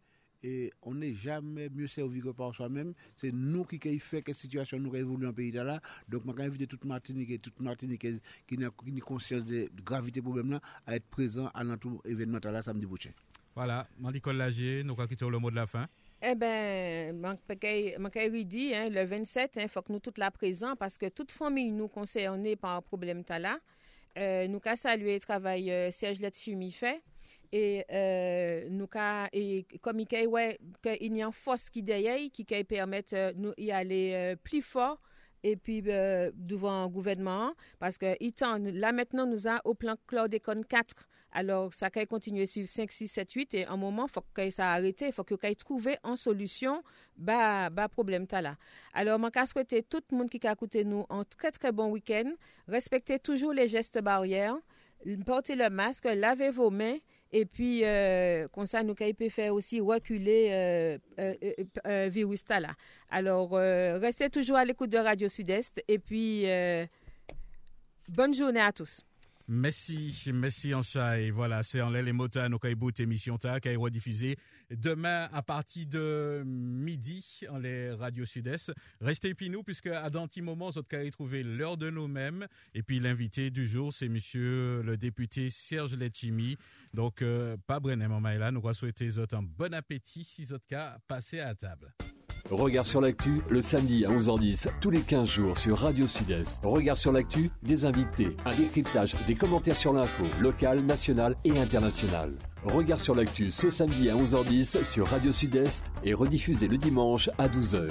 et on n'est jamais mieux servi que par soi-même. C'est nous qui avons fait que la situation nous évolue en pays là. Donc, je vais inviter toute Martinique et toute Martinique qui n'a conscience de la gravité du problème là à être présent à notre événement là samedi prochain.
Voilà, Nicole Lagier, nous allons quitter le mot de la fin.
Eh bien, je dit, hein, le 27, il hein, faut que nous toutes là présents parce que toute famille nous concernée par un problème là. Euh, nous avons salué le travail euh, Serge Letchimi fait. Et euh, nous et comme il ouais, qu'il y a une force qui derrière qui permet de nous y aller euh, plus fort et puis euh, devant le gouvernement parce que là maintenant nous avons au plan Claude 4 alors, ça peut continuer sur 5, 6, 7, 8 et un moment, faut que ça arrête, il faut que ça trouver une solution bah, bah problème là. Alors, je souhaiter tout le monde qui a écouté nous un très très bon week-end. Respectez toujours les gestes barrières, portez le masque, lavez vos mains et puis, euh, comme ça, nous peut faire aussi reculer euh, euh, euh virus là. Alors, restez toujours à l'écoute de Radio Sud-Est et puis, bonne journée à tous.
Merci, merci. Et voilà, c'est en l'air les motos, nos bout émission ta, qui est demain à partir de midi en les radios sud-est. Restez nous, puisque à dans petit moment, vous allez l'heure de nous-mêmes. Et puis l'invité du jour, c'est monsieur le député Serge Letchimi. Donc, euh, pas Brené Maïla, nous souhaiter un bon appétit si vous cas passer à table.
Regard sur l'actu, le samedi à 11h10, tous les 15 jours sur Radio Sud-Est. Regard sur l'actu, des invités, un décryptage, des commentaires sur l'info, local, national et international. Regard sur l'actu ce samedi à 11h10 sur Radio Sud-Est et rediffusé le dimanche à 12h.